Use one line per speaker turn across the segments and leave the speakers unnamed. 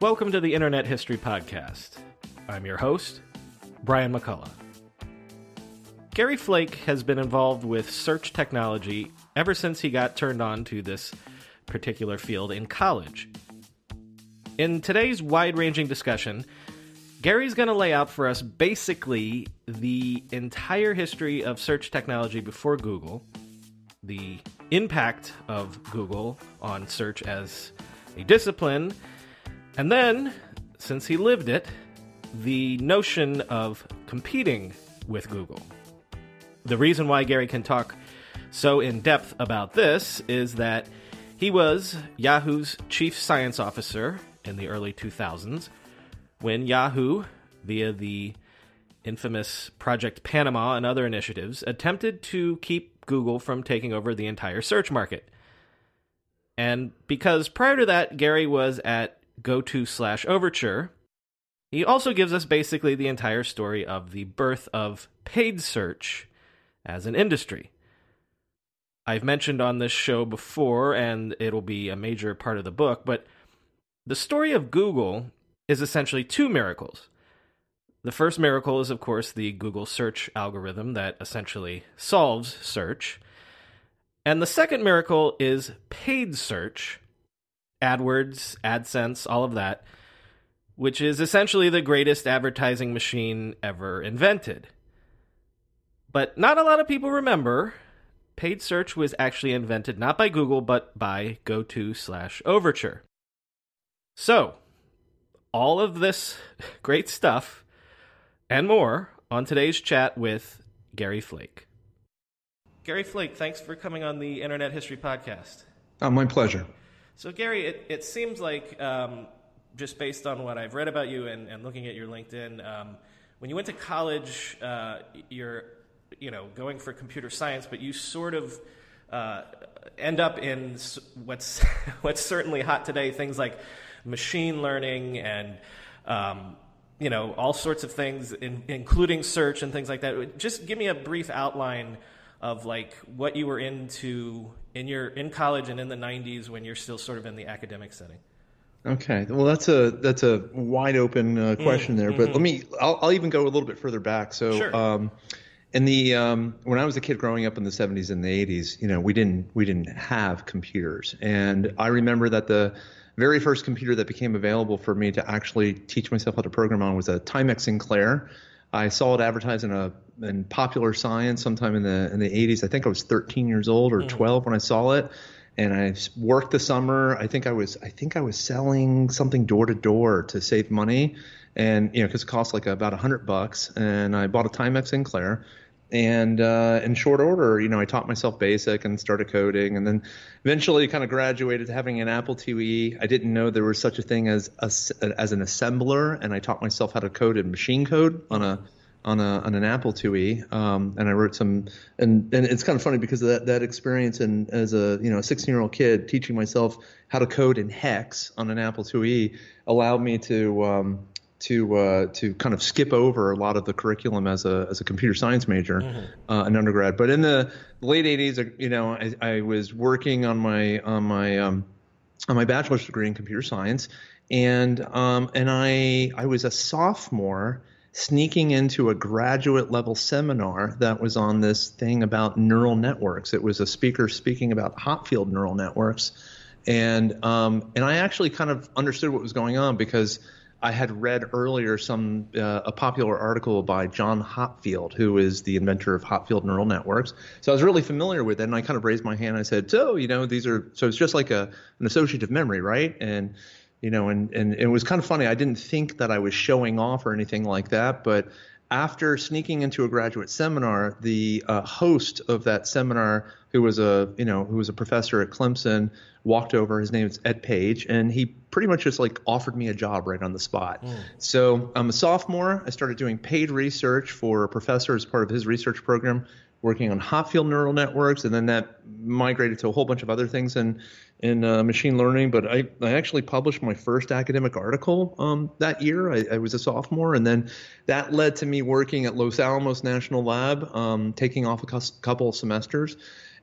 Welcome to the Internet History Podcast. I'm your host, Brian McCullough. Gary Flake has been involved with search technology ever since he got turned on to this particular field in college. In today's wide ranging discussion, Gary's going to lay out for us basically the entire history of search technology before Google, the impact of Google on search as a discipline, and then, since he lived it, the notion of competing with Google. The reason why Gary can talk so in depth about this is that he was Yahoo's chief science officer in the early 2000s when Yahoo, via the infamous Project Panama and other initiatives, attempted to keep Google from taking over the entire search market. And because prior to that, Gary was at GoTo slash Overture, he also gives us basically the entire story of the birth of paid search as an industry. I've mentioned on this show before, and it'll be a major part of the book, but the story of Google is essentially two miracles. The first miracle is, of course, the Google search algorithm that essentially solves search. And the second miracle is paid search, AdWords, AdSense, all of that, which is essentially the greatest advertising machine ever invented. But not a lot of people remember paid search was actually invented not by Google, but by GoTo slash Overture. So, all of this great stuff and more on today's chat with Gary Flake. Gary Flake, thanks for coming on the Internet History Podcast.
Oh, my pleasure.
So, Gary, it, it seems like, um, just based on what I've read about you and, and looking at your LinkedIn, um, when you went to college, uh, you're you know going for computer science, but you sort of uh, end up in what's what's certainly hot today, things like machine learning and um, you know all sorts of things, in, including search and things like that. Just give me a brief outline of like what you were into in your in college and in the 90s when you're still sort of in the academic setting.
Okay, well that's a that's a wide open uh, mm, question mm, there, but mm-hmm. let me I'll, I'll, even go a little bit further back. So.
Sure.
Um, in the um, when I was a kid growing up in the 70s and the 80s, you know, we didn't we didn't have computers, and I remember that the very first computer that became available for me to actually teach myself how to program on was a Timex Sinclair. I saw it advertised in a in Popular Science sometime in the in the 80s. I think I was 13 years old or mm. 12 when I saw it, and I worked the summer. I think I was I think I was selling something door to door to save money, and you know because it cost like about hundred bucks, and I bought a Timex Sinclair and uh, in short order, you know, I taught myself BASIC and started coding, and then eventually kind of graduated to having an Apple IIe. I didn't know there was such a thing as a, as an assembler, and I taught myself how to code in machine code on a on a on an Apple IIe, um, and I wrote some. And and it's kind of funny because of that that experience and as a you know a 16 year old kid teaching myself how to code in hex on an Apple IIe allowed me to um, to uh, to kind of skip over a lot of the curriculum as a as a computer science major mm-hmm. uh, in undergrad. But in the late 80s, uh, you know, I, I was working on my on my um, on my bachelor's degree in computer science, and um, and I I was a sophomore sneaking into a graduate level seminar that was on this thing about neural networks. It was a speaker speaking about Hopfield neural networks, and um, and I actually kind of understood what was going on because I had read earlier some uh, a popular article by John Hopfield, who is the inventor of Hopfield neural networks. So I was really familiar with it, and I kind of raised my hand. And I said, "So, you know, these are so it's just like a an associative memory, right?" And you know, and and it was kind of funny. I didn't think that I was showing off or anything like that, but after sneaking into a graduate seminar, the uh, host of that seminar, who was a you know who was a professor at Clemson, walked over. His name is Ed Page, and he pretty much just like offered me a job right on the spot. Mm. So I'm a sophomore. I started doing paid research for a professor as part of his research program, working on Hopfield neural networks, and then that migrated to a whole bunch of other things in in uh, machine learning. But I, I actually published my first academic article um, that year. I, I, was a sophomore, and then that led to me working at Los Alamos National Lab, um, taking off a couple of semesters.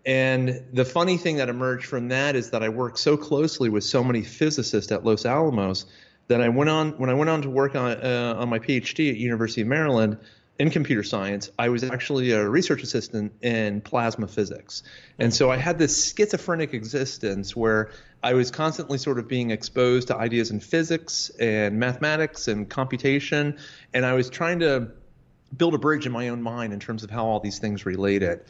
And the funny thing that emerged from that is that I worked so closely with so many physicists at Los Alamos that I went on when I went on to work on uh, on my PhD at University of Maryland in computer science, I was actually a research assistant in plasma physics. And so I had this schizophrenic existence where I was constantly sort of being exposed to ideas in physics and mathematics and computation. And I was trying to build a bridge in my own mind in terms of how all these things related.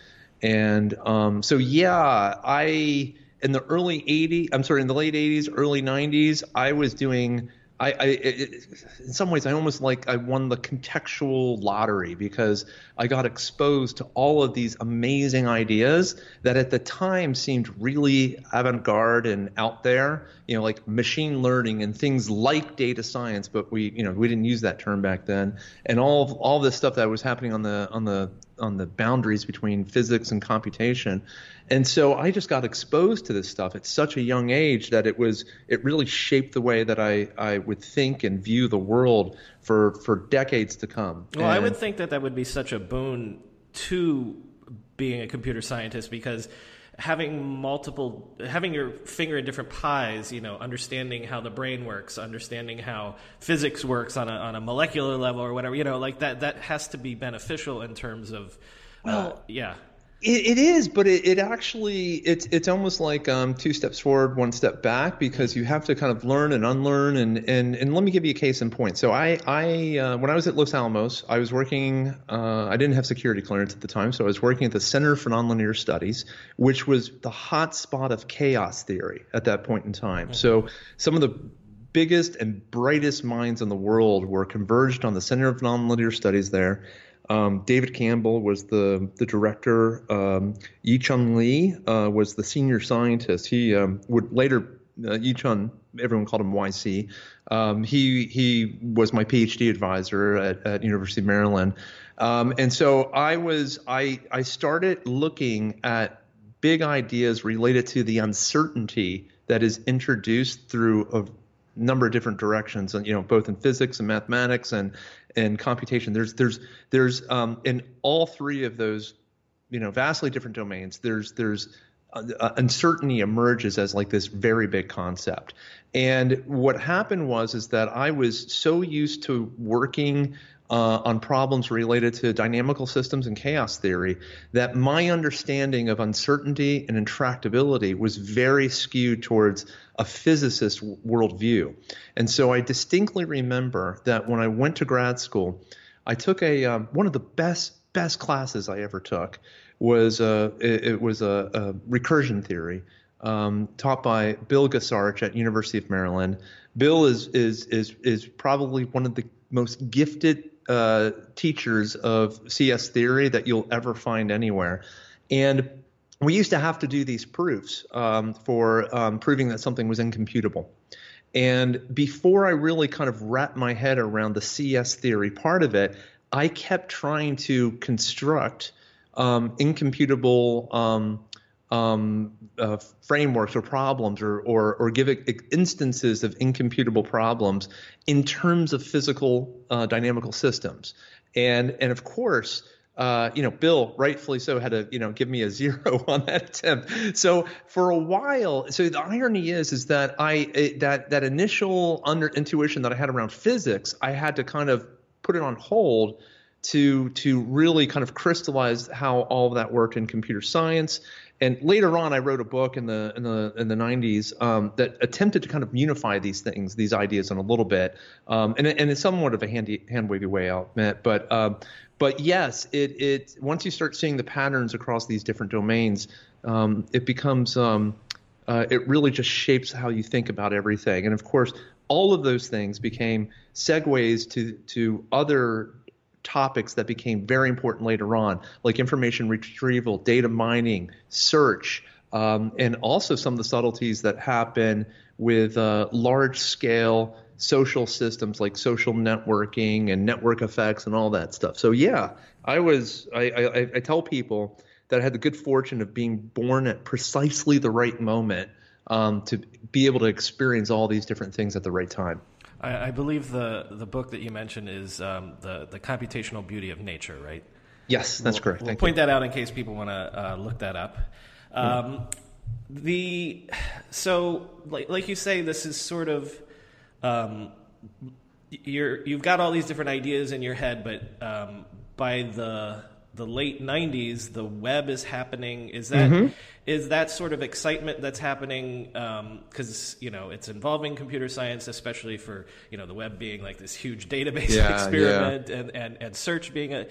And um, so, yeah, I, in the early 80s, I'm sorry, in the late 80s, early 90s, I was doing I, I it, in some ways, I almost like I won the contextual lottery because I got exposed to all of these amazing ideas that at the time seemed really avant-garde and out there. You know, like machine learning and things like data science, but we, you know, we didn't use that term back then. And all all this stuff that was happening on the on the on the boundaries between physics and computation. And so I just got exposed to this stuff at such a young age that it was it really shaped the way that I, I would think and view the world for for decades to come.
Well,
and,
I would think that that would be such a boon to being a computer scientist because having multiple having your finger in different pies you know understanding how the brain works understanding how physics works on a, on a molecular level or whatever you know like that that has to be beneficial in terms of uh, well uh, yeah
it, it is, but it, it actually it's it's almost like um, two steps forward, one step back because you have to kind of learn and unlearn and and and let me give you a case in point. So I I uh, when I was at Los Alamos, I was working. Uh, I didn't have security clearance at the time, so I was working at the Center for Nonlinear Studies, which was the hot spot of chaos theory at that point in time. So some of the biggest and brightest minds in the world were converged on the Center of Nonlinear Studies there. Um, David Campbell was the the director. Um, Yi-Chun Lee uh, was the senior scientist. He um, would later uh, Yi-Chun, everyone called him YC. Um, he he was my PhD advisor at, at University of Maryland, um, and so I was I I started looking at big ideas related to the uncertainty that is introduced through a number of different directions, and you know both in physics and mathematics and and computation. There's there's there's um, in all three of those, you know, vastly different domains. There's there's uh, uh, uncertainty emerges as like this very big concept. And what happened was is that I was so used to working uh, on problems related to dynamical systems and chaos theory that my understanding of uncertainty and intractability was very skewed towards a physicist worldview. And so I distinctly remember that when I went to grad school, I took a um, one of the best best classes I ever took was uh, it, it, was a, a recursion theory um, taught by Bill Gasarch at University of Maryland. Bill is is is is probably one of the most gifted uh, teachers of CS theory that you'll ever find anywhere. And we used to have to do these proofs um, for um, proving that something was incomputable. And before I really kind of wrapped my head around the CS theory part of it, I kept trying to construct um, incomputable um, uh, frameworks or problems or, or, or give instances of incomputable problems in terms of physical uh, dynamical systems. And, and of course, uh, you know, Bill, rightfully so, had to, you know, give me a zero on that attempt. So for a while, so the irony is, is that I it, that that initial under intuition that I had around physics, I had to kind of put it on hold to to really kind of crystallize how all of that worked in computer science and later on, I wrote a book in the in the in the 90s um, that attempted to kind of unify these things, these ideas, in a little bit, um, and and it's somewhat of a handy hand wavy way out, but um, but yes, it it once you start seeing the patterns across these different domains, um, it becomes um, uh, it really just shapes how you think about everything, and of course, all of those things became segues to to other topics that became very important later on, like information retrieval, data mining, search, um, and also some of the subtleties that happen with uh, large scale social systems like social networking and network effects and all that stuff. So yeah, I was I, I, I tell people that I had the good fortune of being born at precisely the right moment um, to be able to experience all these different things at the right time.
I, I believe the the book that you mentioned is um, the the computational beauty of nature, right?
Yes, that's
we'll,
correct.
We'll
Thank
point
you.
that out in case people want to uh, look that up. Um, The so like like you say, this is sort of um, you're you've got all these different ideas in your head, but um, by the the late 90s the web is happening is that mm-hmm. is that sort of excitement that's happening because um, you know it's involving computer science especially for you know the web being like this huge database yeah, experiment yeah. And, and and search being a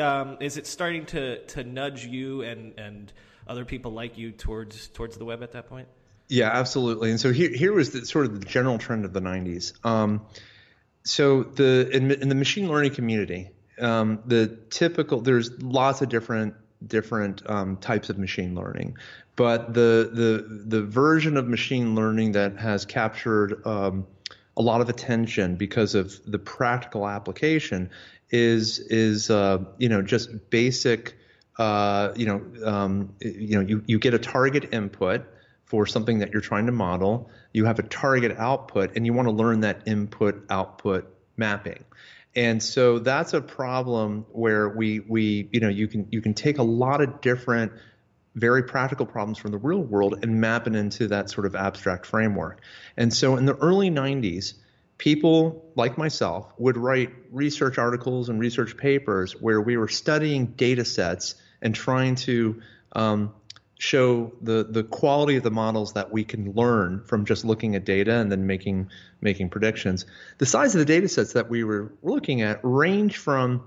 um, is it starting to to nudge you and and other people like you towards towards the web at that point
yeah absolutely and so here here was the, sort of the general trend of the 90s um, so the in, in the machine learning community um, the typical there's lots of different different um, types of machine learning, but the the the version of machine learning that has captured um, a lot of attention because of the practical application is is uh, you know just basic uh, you know um, you know you, you get a target input for something that you're trying to model. You have a target output and you want to learn that input output mapping and so that's a problem where we we you know you can you can take a lot of different very practical problems from the real world and map it into that sort of abstract framework. And so in the early 90s, people like myself would write research articles and research papers where we were studying data sets and trying to um, show the the quality of the models that we can learn from just looking at data and then making making predictions. The size of the data sets that we were looking at range from,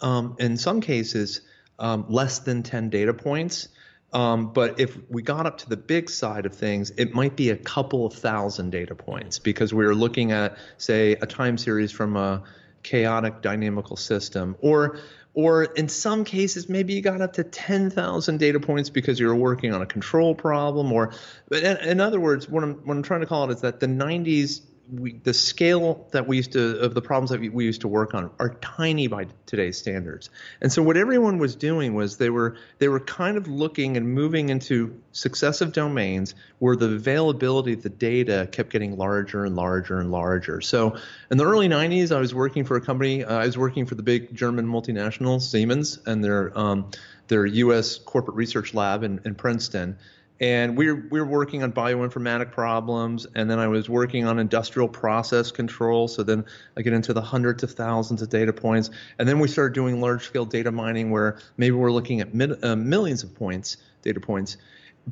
um, in some cases, um, less than 10 data points. Um, but if we got up to the big side of things, it might be a couple of thousand data points because we were looking at, say, a time series from a chaotic dynamical system, or or in some cases, maybe you got up to 10,000 data points because you were working on a control problem. Or, in, in other words, what I'm, what I'm trying to call it is that the 90s we, the scale that we used to of the problems that we, used to work on are tiny by today's standards. And so what everyone was doing was they were they were kind of looking and moving into successive domains where the availability of the data kept getting larger and larger and larger. So in the early 90s, I was working for a company. Uh, I was working for the big German multinational Siemens and their um, their U.S. corporate research lab in, in Princeton and we were, we were working on bioinformatic problems and then i was working on industrial process control so then i get into the hundreds of thousands of data points and then we started doing large scale data mining where maybe we're looking at mid, uh, millions of points data points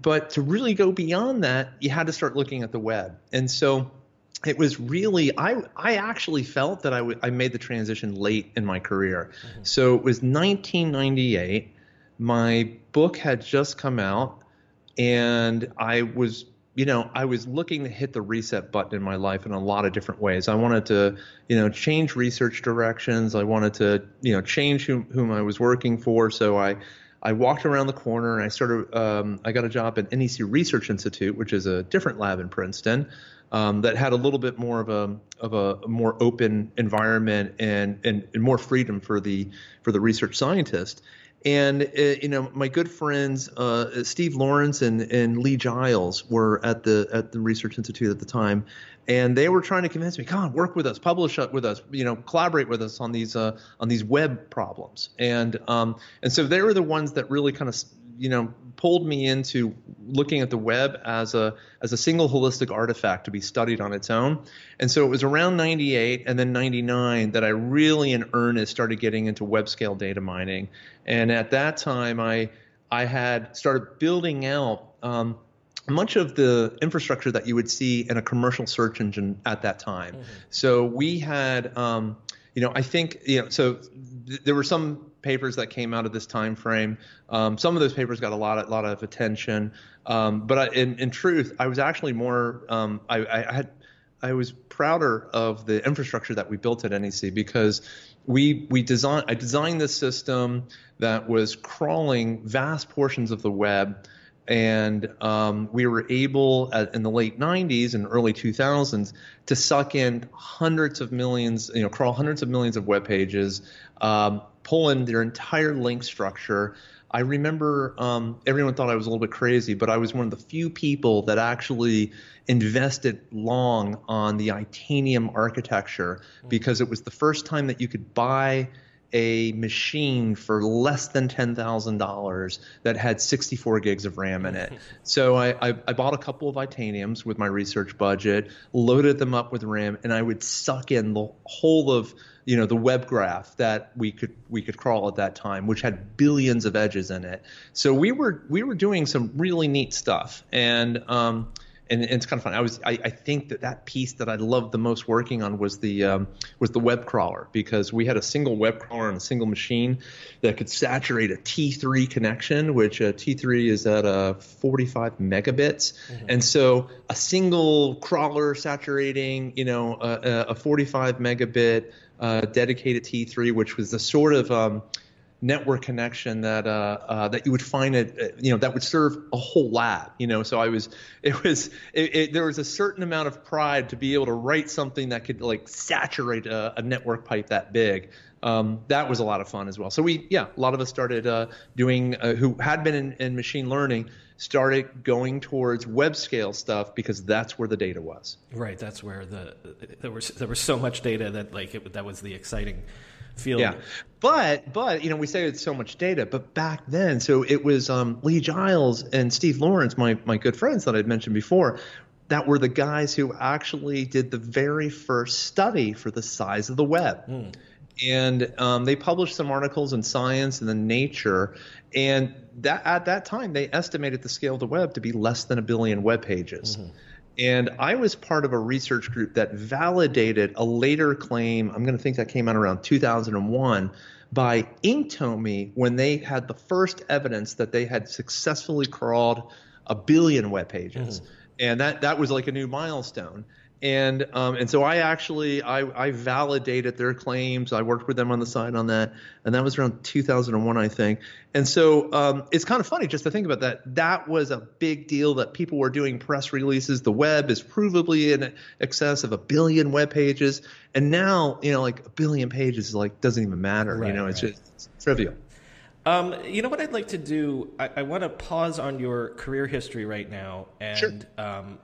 but to really go beyond that you had to start looking at the web and so it was really I I actually felt that I, w- I made the transition late in my career. Mm-hmm. So it was 1998. My book had just come out and I was you know, I was looking to hit the reset button in my life in a lot of different ways. I wanted to, you know, change research directions. I wanted to, you know, change whom, whom I was working for. So I, I walked around the corner and I started. Um, I got a job at NEC Research Institute, which is a different lab in Princeton, um, that had a little bit more of a of a more open environment and, and and more freedom for the for the research scientist. And uh, you know, my good friends uh, Steve Lawrence and, and Lee Giles were at the at the Research Institute at the time, and they were trying to convince me, come on, work with us, publish with us, you know, collaborate with us on these uh, on these web problems. And um, and so they were the ones that really kind of you know pulled me into looking at the web as a as a single holistic artifact to be studied on its own. And so it was around 98 and then 99 that I really in earnest started getting into web scale data mining. And at that time I I had started building out um, much of the infrastructure that you would see in a commercial search engine at that time. Mm-hmm. So we had um, you know, I think you know. So th- there were some papers that came out of this time frame. Um, some of those papers got a lot, of, lot of attention. Um, but I, in, in, truth, I was actually more. Um, I, I, had. I was prouder of the infrastructure that we built at NEC because we we designed. I designed this system that was crawling vast portions of the web and um, we were able in the late 90s and early 2000s to suck in hundreds of millions you know crawl hundreds of millions of web pages um, pull in their entire link structure. I remember um, everyone thought i was a little bit crazy but i was one of the few people that actually invested long on the itanium architecture because it was the first time that you could buy a machine for less than $10,000 that had 64 gigs of RAM in it. so I, I, I, bought a couple of Itaniums with my research budget, loaded them up with RAM, and I would suck in the whole of you know the web graph that we could we could crawl at that time, which had billions of edges in it. So we were we were doing some really neat stuff, and um, and, and, it's kind of fun. I was I, I, think that that piece that I loved the most working on was the um, was the web crawler because we had a single web crawler on a single machine that could saturate a T3 connection, which a uh, T3 is at a 45 megabits, mm-hmm. and so a single crawler saturating you know a, a 45 megabit uh, dedicated T3, which was the sort of um, network connection that uh, uh, that you would find it uh, you know that would serve a whole lab you know? So I was it was it, it, there was a certain amount of pride to be able to write something that could like saturate a, a network pipe that big. Um, that was a lot of fun as well. So we yeah a lot of us started uh, doing uh, who had been in, in machine learning started going towards web scale stuff because that's where the data was.
Right. That's where the there was there was so much data that like it, that was the exciting field.
Yeah, but but you know we say it's so much data, but back then, so it was um, Lee Giles and Steve Lawrence, my my good friends that I'd mentioned before, that were the guys who actually did the very first study for the size of the web. Mm. And um, they published some articles in Science and then Nature, and that at that time they estimated the scale of the web to be less than a billion web pages. Mm-hmm. And I was part of a research group that validated a later claim. I'm going to think that came out around 2001 by Inktomi when they had the first evidence that they had successfully crawled a billion web pages. Mm-hmm. And that, that was like a new milestone and um, and so I actually I, I validated their claims. I worked with them on the side on that, and that was around 2001, I think. And so um, it's kind of funny just to think about that. That was a big deal that people were doing press releases. The web is provably in excess of a billion web pages, and now you know like a billion pages like doesn't even matter. Right, you know, it's right. just it's trivial.
Um, you know what I'd like to do? I, I want to pause on your career history right now and sure. um,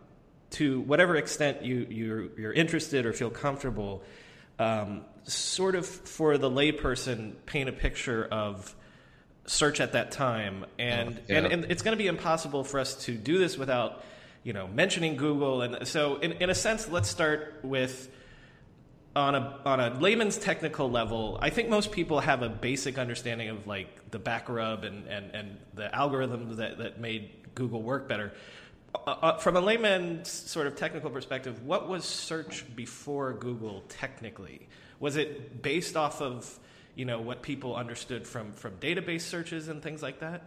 to whatever extent you you're, you're interested or feel comfortable, um, sort of for the layperson, paint a picture of search at that time, and yeah. and, and it's going to be impossible for us to do this without you know mentioning Google, and so in in a sense, let's start with. On a on a layman's technical level, I think most people have a basic understanding of like the Backrub and, and, and the algorithms that, that made Google work better. Uh, uh, from a layman's sort of technical perspective, what was search before Google technically? Was it based off of you know what people understood from from database searches and things like that?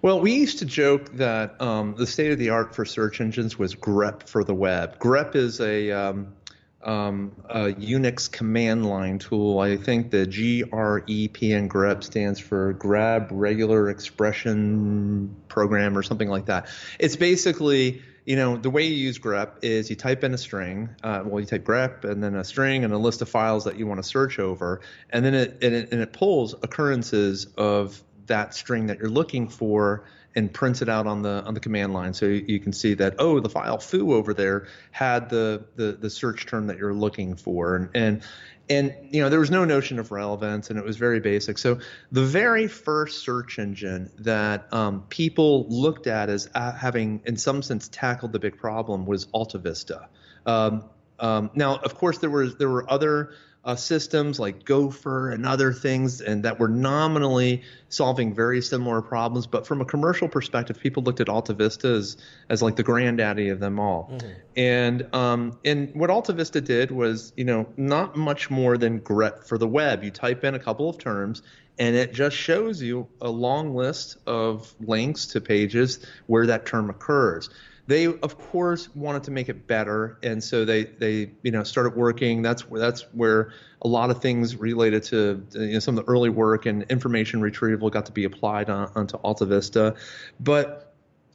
Well, we used to joke that um, the state of the art for search engines was grep for the web. grep is a um, um, a Unix command line tool. I think the GREP and grep stands for Grab Regular Expression Program or something like that. It's basically, you know, the way you use grep is you type in a string. Uh, well, you type grep and then a string and a list of files that you want to search over, and then it and it, and it pulls occurrences of that string that you're looking for and prints it out on the on the command line. So you can see that oh the file foo over there had the the, the search term that you're looking for. And, and and you know there was no notion of relevance and it was very basic. So the very first search engine that um, people looked at as uh, having in some sense tackled the big problem was altavista. Um, um, now of course there was there were other uh, systems like Gopher and other things, and that were nominally solving very similar problems. But from a commercial perspective, people looked at AltaVista as, as like the granddaddy of them all. Mm-hmm. And um, and what AltaVista did was, you know, not much more than grep for the web. You type in a couple of terms, and it just shows you a long list of links to pages where that term occurs they of course wanted to make it better and so they they you know started working that's where that's where a lot of things related to you know, some of the early work and information retrieval got to be applied on, onto Alta Vista but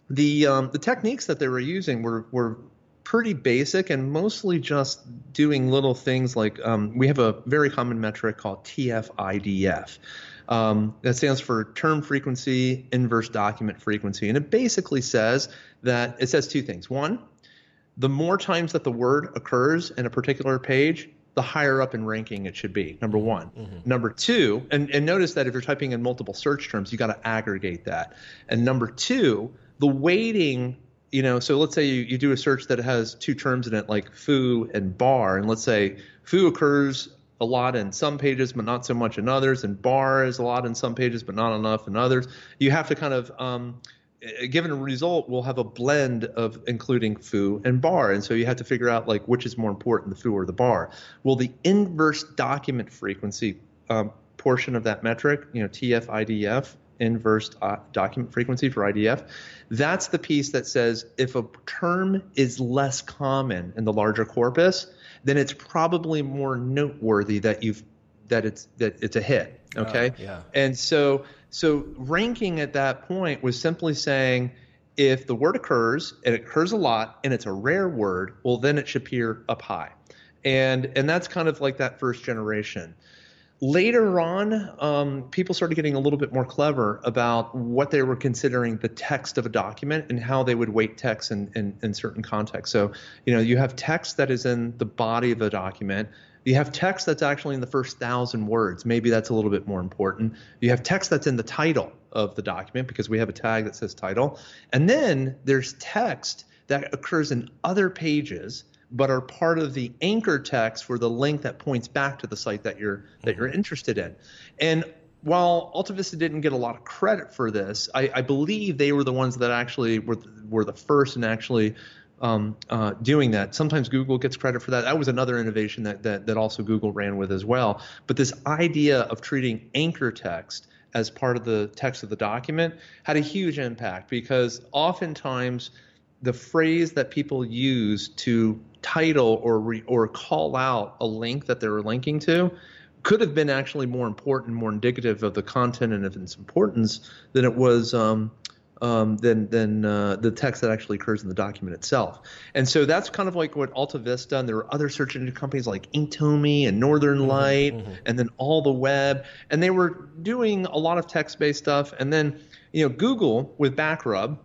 the um, the techniques that they were using were were pretty basic and mostly just doing little things like um, we have a very common metric called TF-IDF. Um, that stands for term frequency inverse document frequency. And it basically says that it says two things. One, the more times that the word occurs in a particular page, the higher up in ranking it should be. Number one. Mm-hmm. Number two, and, and notice that if you're typing in multiple search terms, you got to aggregate that. And number two, the weighting you know, so let's say you, you do a search that has two terms in it, like foo and bar, and let's say foo occurs a lot in some pages, but not so much in others, and bar is a lot in some pages, but not enough in others. You have to kind of, um, given a result, we'll have a blend of including foo and bar, and so you have to figure out like which is more important, the foo or the bar. Well, the inverse document frequency um, portion of that metric, you know, TF-IDF, inverse uh, document frequency for IDF. That's the piece that says if a term is less common in the larger corpus, then it's probably more noteworthy that you've that it's that it's a hit. Oh, okay. Uh, yeah. And so so ranking at that point was simply saying if the word occurs and it occurs a lot and it's a rare word, well then it should appear up high. And and that's kind of like that first generation later on, um, people started getting a little bit more clever about what they were considering the text of a document and how they would weight text in, in, in certain contexts. So, you know, you have text that is in the body of a document. You have text that's actually in the first thousand words. Maybe that's a little bit more important. You have text that's in the title of the document because we have a tag that says title. And then there's text that occurs in other pages but are part of the anchor text for the link that points back to the site that you're that you're mm-hmm. interested in. And while AltaVista didn't get a lot of credit for this, I, I believe they were the ones that actually were were the first in actually um, uh, doing that. Sometimes Google gets credit for that. That was another innovation that, that that also Google ran with as well. But this idea of treating anchor text as part of the text of the document had a huge impact because oftentimes the phrase that people use to title or re, or call out a link that they were linking to could have been actually more important, more indicative of the content and of its importance than it was um, um, than than uh, the text that actually occurs in the document itself. And so that's kind of like what Alta Vista and there were other search engine companies like Inktomi and Northern mm-hmm, Light mm-hmm. and then AlltheWeb and they were doing a lot of text-based stuff. And then you know Google with Backrub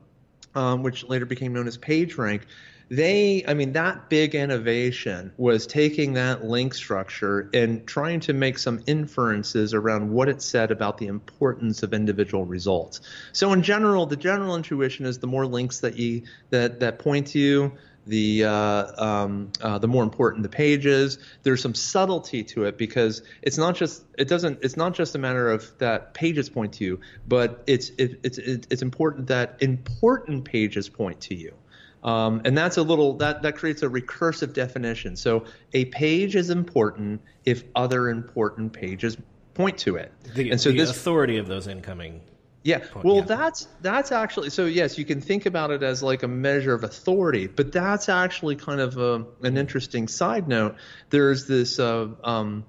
um, which later became known as PageRank, they, I mean, that big innovation was taking that link structure and trying to make some inferences around what it said about the importance of individual results. So in general, the general intuition is the more links that you that that point to you, the uh, um, uh, the more important the page is. There's some subtlety to it because it's not just it doesn't it's not just a matter of that pages point to you, but it's it, it's it's important that important pages point to you. Um, and that's a little that that creates a recursive definition. So a page is important if other important pages point to it.
The,
and so
the
this
authority of those incoming
yeah. Well, yeah. that's that's actually so. Yes, you can think about it as like a measure of authority, but that's actually kind of a, an interesting side note. There's this uh, um,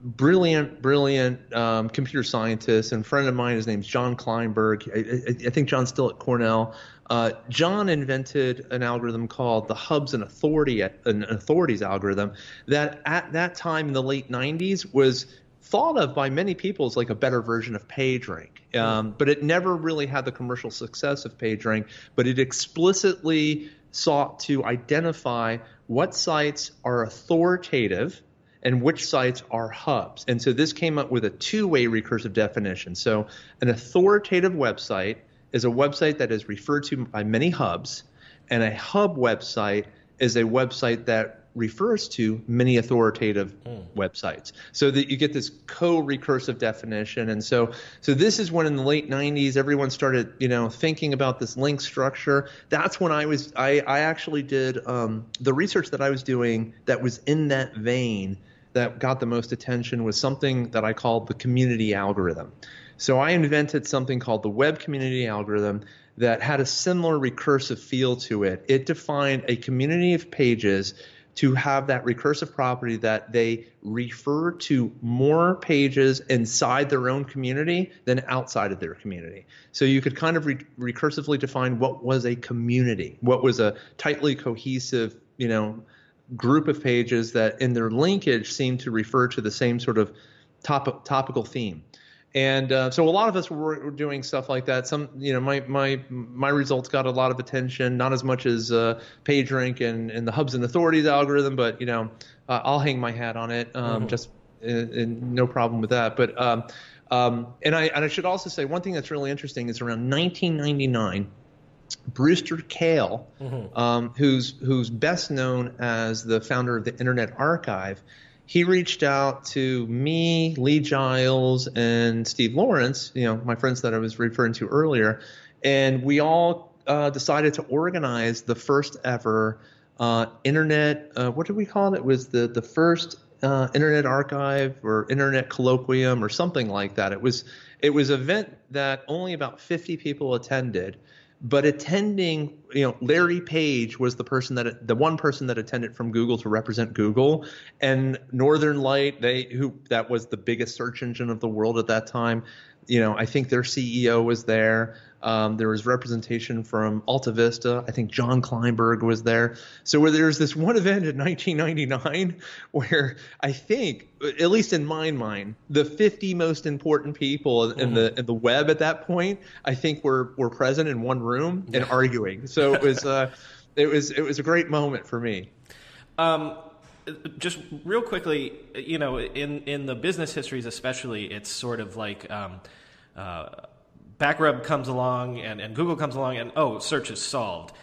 brilliant, brilliant um, computer scientist and friend of mine. His name's Jon Kleinberg. I, I, I think Jon's still at Cornell. Uh, Jon invented an algorithm called the Hubs and Authority an authorities algorithm that at that time in the late 90s was thought of by many people as like a better version of PageRank. Um, but it never really had the commercial success of PageRank, but it explicitly sought to identify what sites are authoritative and which sites are hubs. And so this came up with a two-way recursive definition. So an authoritative website is a website that is referred to by many hubs, and a hub website is a website that refers to many authoritative mm. websites so that you get this co-recursive definition and so so this is when in the late 90s everyone started you know thinking about this link structure that's when i was i, I actually did um, the research that i was doing that was in that vein that got the most attention was something that i called the community algorithm so i invented something called the web community algorithm that had a similar recursive feel to it. It defined a community of pages to have that recursive property that they refer to more pages inside their own community than outside of their community. So you could kind of re- recursively define what was a community, what was a tightly cohesive, you know, group of pages that in their linkage seem to refer to the same sort of top- topical theme. And uh, so a lot of us were, were, doing stuff like that. Some, you know, my my my results got a lot of attention, not as much as uh, PageRank and, and the Hubs and Authorities algorithm, but you know, uh, I'll hang my hat on it. Um, mm-hmm. Just no problem with that. But um, um, and I and I should also say one thing that's really interesting is around 1999. Brewster Kahle, mm-hmm. um, who's who's best known as the founder of the Internet Archive, he reached out to me, Lee Giles, and Steve Lawrence, you know, my friends that I was referring to earlier, and we all uh, decided to organize the first ever uh, internet. Uh, what did we call it? It was the the first uh, internet archive or internet colloquium or something like that. It was it was an event that only about 50 people attended but attending you know larry page was the person that the one person that attended from google to represent google. And northern light they who that was the biggest search engine of the world at that time you know i think their ceo was there um, there was representation from Alta Vista. I think Jon Kleinberg was there. So where there's this one event in 1999 where I think, at least in my mind, the 50 most important people in mm-hmm. the in the web at that point, I think were were present in one room and arguing. So it was uh, it was it was a great moment for me.
Um, just real quickly, you know, in in the business histories, especially, it's sort of like. Um, uh, Backrub comes along and, and Google comes along and oh, search is solved.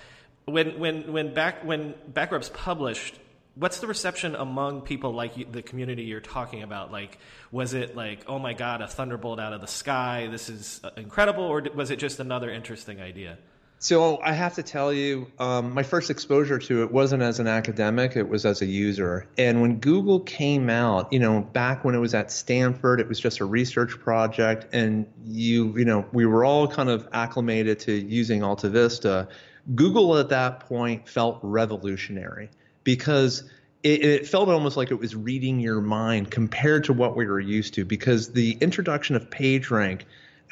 When when when back when Backrub's published, what's the reception among people like the community you're talking about? Like, was it like, oh my god, a thunderbolt out of the sky? This is uh, incredible, or was it just another interesting idea?
So I have to tell you, um, my first exposure to it wasn't as an academic; it was as a user. And when Google came out, you know, back when it was at Stanford, it was just a research project, and you, you know, we were all kind of acclimated to using Alta Vista. Google at that point felt revolutionary because it, it, felt almost like it was reading your mind compared to what we were used to because the introduction of PageRank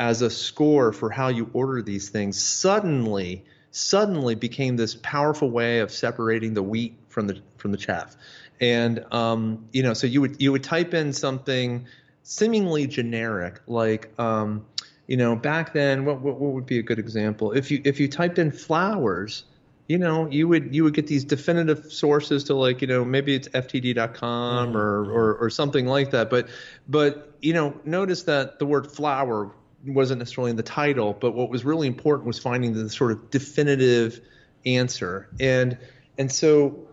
as a score for how you order these things suddenly suddenly became this powerful way of separating the wheat from the from the chaff. And um, you know, so you would you would type in something seemingly generic like um, you know back then what, what, what would be a good example if you if you typed in flowers you know you would you would get these definitive sources to like you know maybe it's ftd.com mm-hmm. or, or or something like that but but you know notice that the word flower wasn't necessarily in the title, but what was really important was finding the sort of definitive answer. And and so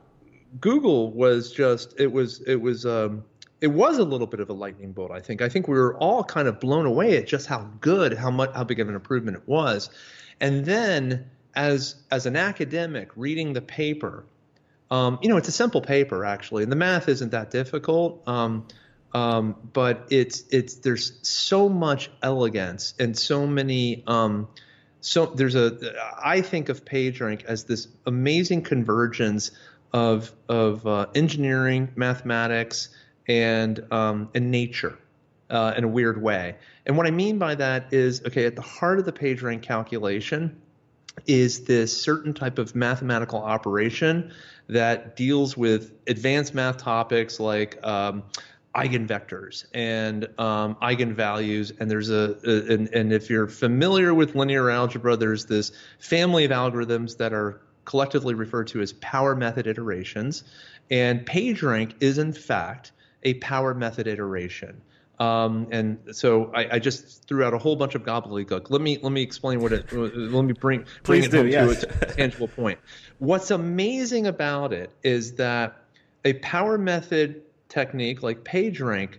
Google was just it was it was um, it was a little bit of a lightning bolt. I think I think we were all kind of blown away at just how good how much how big of an improvement it was. And then as as an academic reading the paper, um, you know, it's a simple paper actually, and the math isn't that difficult. Um, um, but it's it's there's so much elegance and so many um, so there's a I think of PageRank as this amazing convergence of of uh, engineering, mathematics, and um, and nature uh, in a weird way. And what I mean by that is okay at the heart of the PageRank calculation is this certain type of mathematical operation that deals with advanced math topics like um, eigenvectors and um, eigenvalues and there's a, a and, and, if you're familiar with linear algebra there's this family of algorithms that are collectively referred to as power method iterations and pagerank is in fact a power method iteration um, and so I, I, just threw out a whole bunch of gobbledygook. Let me let me explain what it. let me bring bring it do, home yes. to a tangible point. What's amazing about it is that a power method technique like PageRank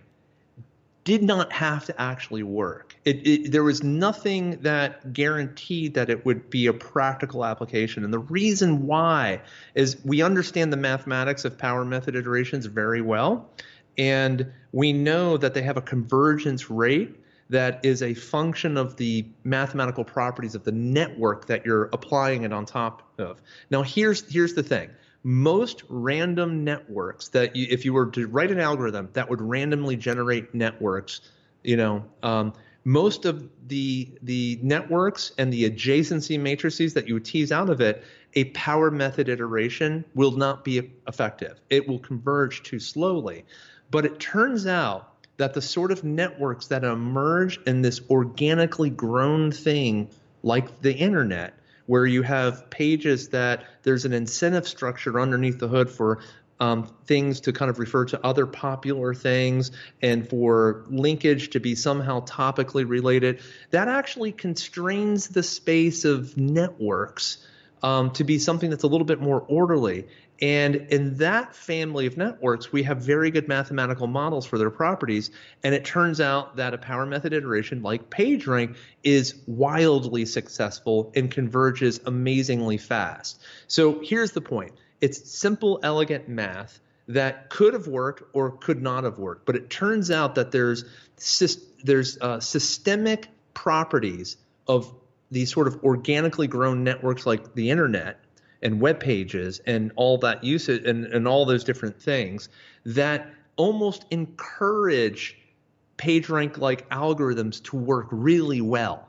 did not have to actually work. It, it, there was nothing that guaranteed that it would be a practical application. And the reason why is we understand the mathematics of power method iterations very well. And we know that they have a convergence rate that is a function of the mathematical properties of the network that you're applying it on top of. Now, here's, here's the thing most random networks that you, if you were to write an algorithm that would randomly generate networks, you know, um, most of the the networks and the adjacency matrices that you would tease out of it, a power method iteration will not be effective. It will converge too slowly. But it turns out that the sort of networks that emerge in this organically grown thing like the internet where you have pages that there's an incentive structure underneath the hood for um, things to kind of refer to other popular things and for linkage to be somehow topically related, that actually constrains the space of networks um, to be something that's a little bit more orderly. And in that family of networks, we have very good mathematical models for their properties. And it turns out that a power method iteration like PageRank is wildly successful and converges amazingly fast. So here's the point it's simple, elegant math that could have worked or could not have worked. But it turns out that there's, there's uh, systemic properties of these sort of organically grown networks like the internet and web pages and all that usage and, and all those different things that almost encourage PageRank like algorithms to work really well.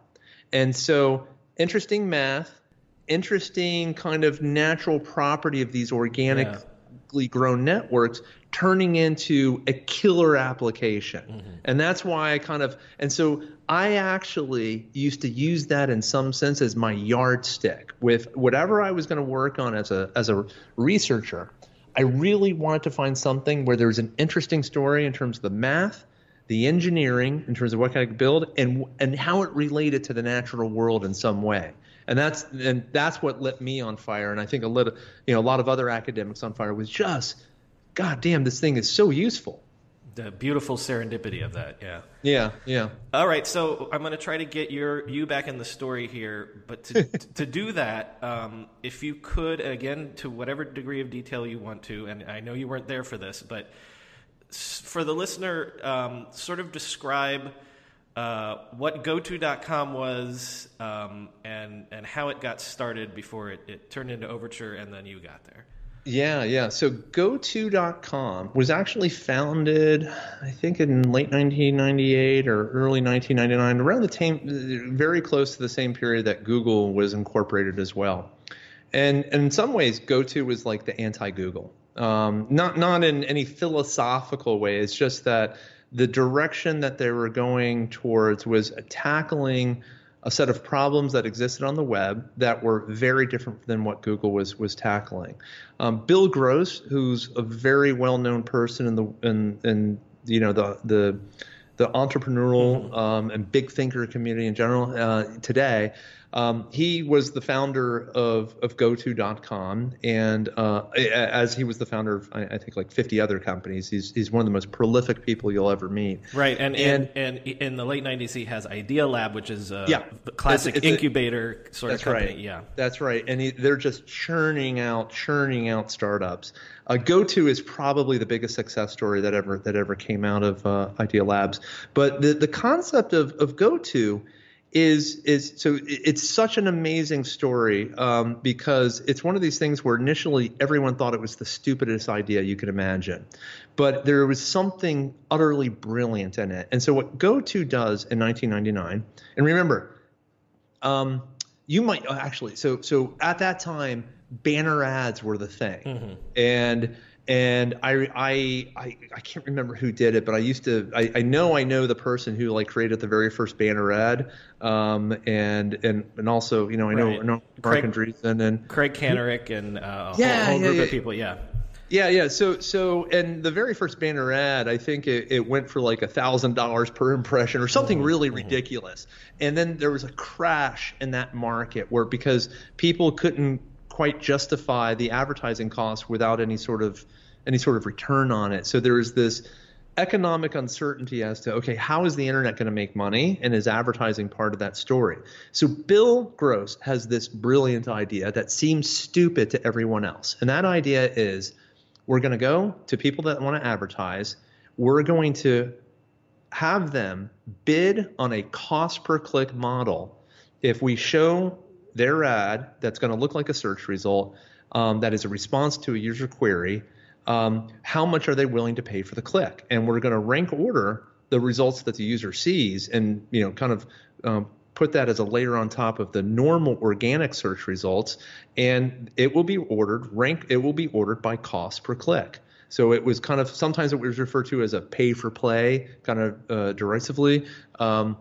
And so, interesting math, interesting kind of natural property of these organically yeah. grown networks turning into a killer application. Mm-hmm. And that's why I kind of, and so I actually used to use that in some sense as my yardstick with whatever I was going to work on as a, as a researcher. I really wanted to find something where there's an interesting story in terms of the math, the engineering, in terms of what I could build, and and how it related to the natural world in some way. And that's and that's what lit me on fire. And I think a little, you know, a lot of other academics on fire was just God damn, this thing is so useful.
The beautiful serendipity of that, yeah.
Yeah, yeah.
All right, so I'm going to try to get your you back in the story here, but to to do that, um, if you could again to whatever degree of detail you want to, and I know you weren't there for this, but for the listener, um, sort of describe uh, what GoTo.com was um, and and how it got started before it, it turned into Overture, and then you got there.
Yeah, yeah. So GoTo.com was actually founded, I think, in late 1998 or early 1999, around the same, very close to the same period that Google was incorporated as well. And, and in some ways, GoTo was like the anti-Google. Um, not not in any philosophical way. It's just that the direction that they were going towards was tackling a set of problems that existed on the web that were very different than what Google was was tackling. Um, Bill Gross, who's a very well known person in the in, in you know the the the entrepreneurial mm-hmm. um, and big thinker community in general uh, today. Um, he was the founder of, of GoTo.com, and uh, as he was the founder of, I, I, think, like 50 other companies, he's, he's one of the most prolific people you'll ever meet.
Right, and and, and, and in the late 90s, he has Idealab, which is a yeah, classic it's, it's incubator a, sort of company.
Right.
Yeah,
that's right, and he, they're just churning out, churning out startups. Uh, GoTo is probably the biggest success story that ever that ever came out of uh, Idealabs. But the the concept of of GoTo is is so it's such an amazing story um, because it's one of these things where initially everyone thought it was the stupidest idea you could imagine, but there was something utterly brilliant in it. And so what GoTo does in 1999, and remember, um, you might actually so so at that time banner ads were the thing, mm-hmm. and and I, I I I can't remember who did it, but I used to I, I know I know the person who like created the very first banner ad, um, and and and also you know I know, right. I know Marc Andreessen and
Craig Kanarick and uh, a yeah, whole, whole group yeah, of people, yeah.
Yeah, yeah. So, so, and the very first banner ad, I think it, it went for like a thousand dollars per impression or something mm-hmm. really mm-hmm. ridiculous. And then there was a crash in that market where because people couldn't quite justify the advertising costs without any sort of any sort of return on it. So there is this economic uncertainty as to okay, how is the internet going to make money, and is advertising part of that story? So Bill Gross has this brilliant idea that seems stupid to everyone else, and that idea is we're going to go to people that want to advertise. We're going to have them bid on a cost per click model. If we show their ad that's going to look like a search result um, that is a response to a user query, um, how much are they willing to pay for the click? And we're going to rank order the results that the user sees and you know kind of um, put that as a layer on top of the normal organic search results and it will be ordered rank it will be ordered by cost per click So it was kind of sometimes it was referred to as a pay for play, kind of uh, derisively. Um,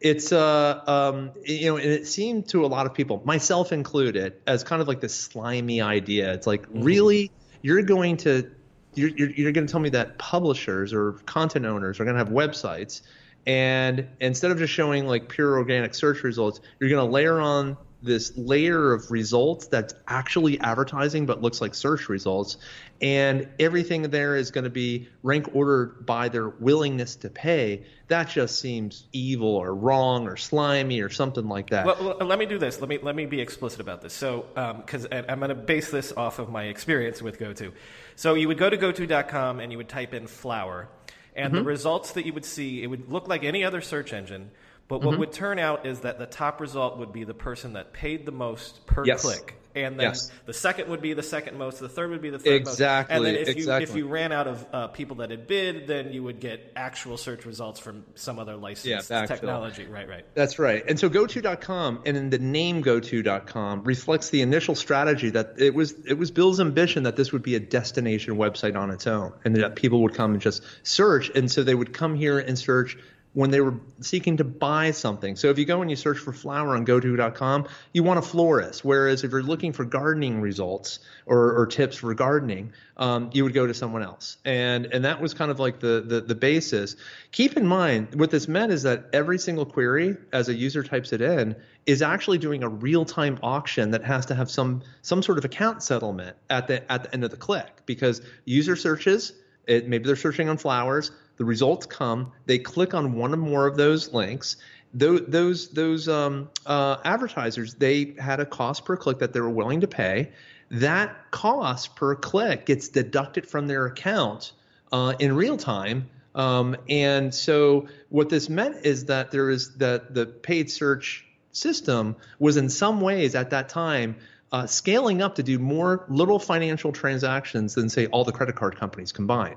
it's uh um you know and it seemed to a lot of people myself included as kind of like this slimy idea it's like mm-hmm. really you're going to you're, you're, you're going to tell me that publishers or content owners are going to have websites and instead of just showing like pure organic search results you're going to layer on this layer of results that's actually advertising but looks like search results. And everything there is going to be rank ordered by their willingness to pay. That just seems evil or wrong or slimy or something like that.
Well, let me do this. Let me let me be explicit about this. So because um, i'm going to base this off of my experience with goto. So you would go to goto.com and you would type in flower. And mm-hmm. the results that you would see it would look like any other search engine but what mm-hmm. would turn out is that the top result would be the person that paid the most per
yes.
click. And then yes. the second would be the second most, the third would be the
third
exactly,
most.
And then if
exactly.
you if you ran out of uh, people that had bid, then you would get actual search results from some other licensed yeah, technology. Right, right.
That's right. And so GoTo.com and then the name GoTo.com reflects the initial strategy that it was it was Bill's ambition that this would be a destination website on its own, and that people would come and just search, and so they would come here and search when they were seeking to buy something. So if you go and you search for flower on goto.com, you want a florist. Whereas if you're looking for gardening results or, or tips for gardening, um, you would go to someone else. And and that was kind of like the, the the basis. Keep in mind what this meant is that every single query as a user types it in is actually doing a real-time auction that has to have some some sort of account settlement at the at the end of the click because user searches it, maybe they're searching on flowers the results come. They click on one or more of those links. Those those, those um, uh, advertisers they had a cost per click that they were willing to pay. That cost per click gets deducted from their account uh, in real time. Um, and so what this meant is that there is that the paid search system was in some ways at that time uh, scaling up to do more little financial transactions than say all the credit card companies combined.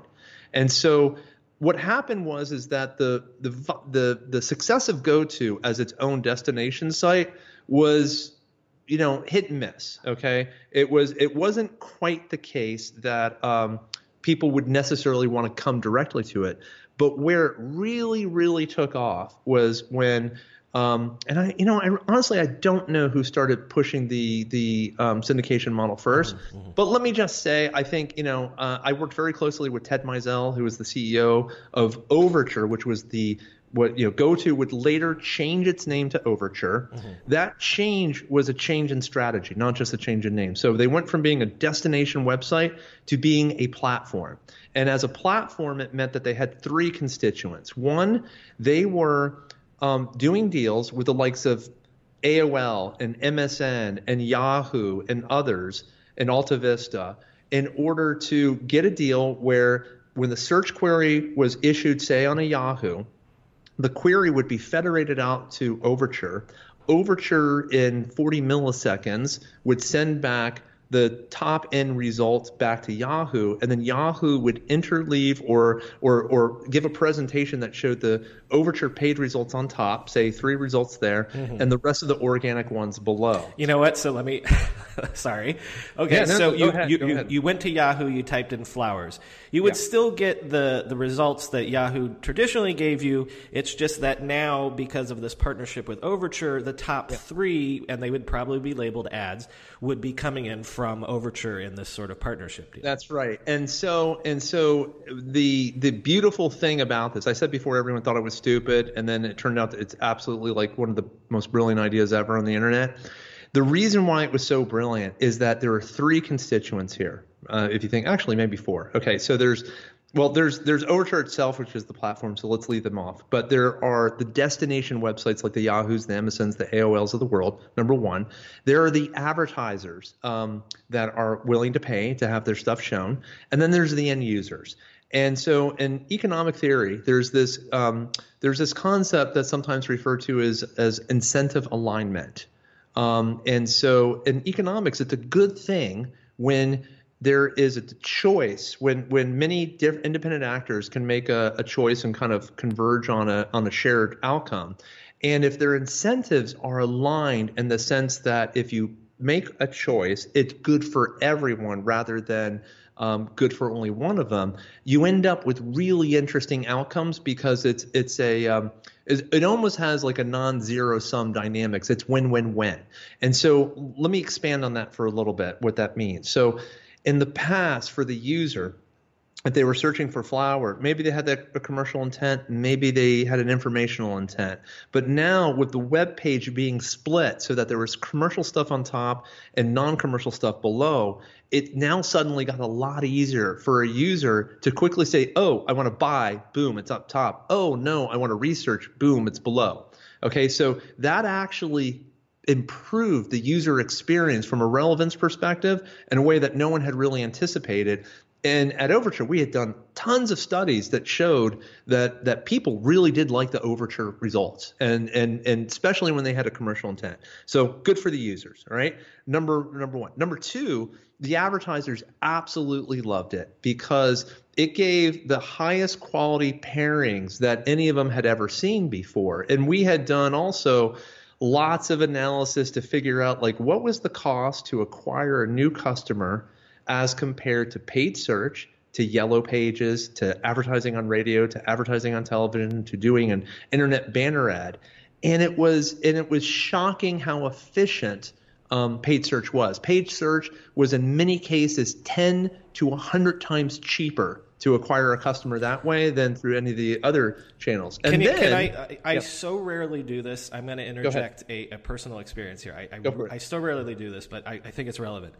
And so what happened was is that the the the the success of GoTo as its own destination site was you know hit and miss. Okay, it was it wasn't quite the case that um, people would necessarily want to come directly to it. But where it really really took off was when um, and I, you know, I honestly I don't know who started pushing the the um, syndication model 1st mm-hmm, mm-hmm. but let me just say I think you know uh, I worked very closely with Ted Meisel, who was the CEO of Overture, which was the what you know GoTo would later change its name to Overture. Mm-hmm. That change was a change in strategy, not just a change in name. So they went from being a destination website to being a platform. And as a platform, it meant that they had three constituents. One, they were um, doing deals with the likes of AOL and MSN and Yahoo and others and AltaVista in order to get a deal where when the search query was issued, say on a Yahoo, the query would be federated out to Overture. Overture in 40 milliseconds would send back the top end results back to Yahoo, and then Yahoo would interleave or or or give a presentation that showed the Overture paid results on top, say three results there, mm-hmm. and the rest of the organic ones below.
You know what? So let me. sorry. Okay, yeah, no, so you ahead, you, you, you, went to Yahoo, you typed in flowers. You would yeah. still get the the results that Yahoo traditionally gave you. It's just that now because of this partnership with Overture, the top yeah. three, and they would probably be labeled ads, would be coming in from Overture in this sort of partnership deal.
That's right. And so and so the the beautiful thing about this, I said before, everyone thought it was stupid, and then it turned out that it's absolutely like one of the most brilliant ideas ever on the internet. The reason why it was so brilliant is that there are three constituents here. Uh, if you think, actually, maybe four. Okay, so there's well, there's there's Overture itself, which is the platform, so let's leave them off. But there are the destination websites like the Yahoos, the Amazons, the AOLs of the world. Number one, there are the advertisers um, that are willing to pay to have their stuff shown, and then there's the end users. And so, in economic theory, there's this um, there's this concept that's sometimes referred to as as incentive alignment. Um, and so, in economics, it's a good thing when there is a choice when when many diff- independent actors can make a, a choice and kind of converge on a on a shared outcome. And if their incentives are aligned in the sense that if you make a choice, it's good for everyone rather than um, good for only one of them, you end up with really interesting outcomes because it's it's a um, it almost has like a non-zero sum dynamics. It's win-win-win. And so let me expand on that for a little bit. What that means. So in the past, for the user, if they were searching for flower, maybe they had a commercial intent, maybe they had an informational intent. But now with the web page being split so that there was commercial stuff on top and non-commercial stuff below, it now suddenly got a lot easier for a user to quickly say, "Oh, I want to buy." Boom, it's up top. "Oh, no, I want to research." Boom, it's below. Okay, so that actually improved the user experience from a relevance perspective in a way that no one had really anticipated and at Overture, we had done tons of studies that showed that that people really did like the Overture results, and and and especially when they had a commercial intent. So good for the users. right? number number one. Number two, the advertisers absolutely loved it because it gave the highest quality pairings that any of them had ever seen before, and we had done also lots of analysis to figure out like what was the cost to acquire a new customer as compared to paid search, to yellow pages, to advertising on radio, to advertising on television, to doing an internet banner ad. And it was and it was shocking how efficient um, paid search was. Paid search was in many cases 10 to 100 times cheaper to acquire a customer that way than through any of the other channels.
And can, then, can I, I, I so rarely do this. I'm going to interject a, a, personal experience here. I, I, I so rarely do this, but I, I think it's relevant.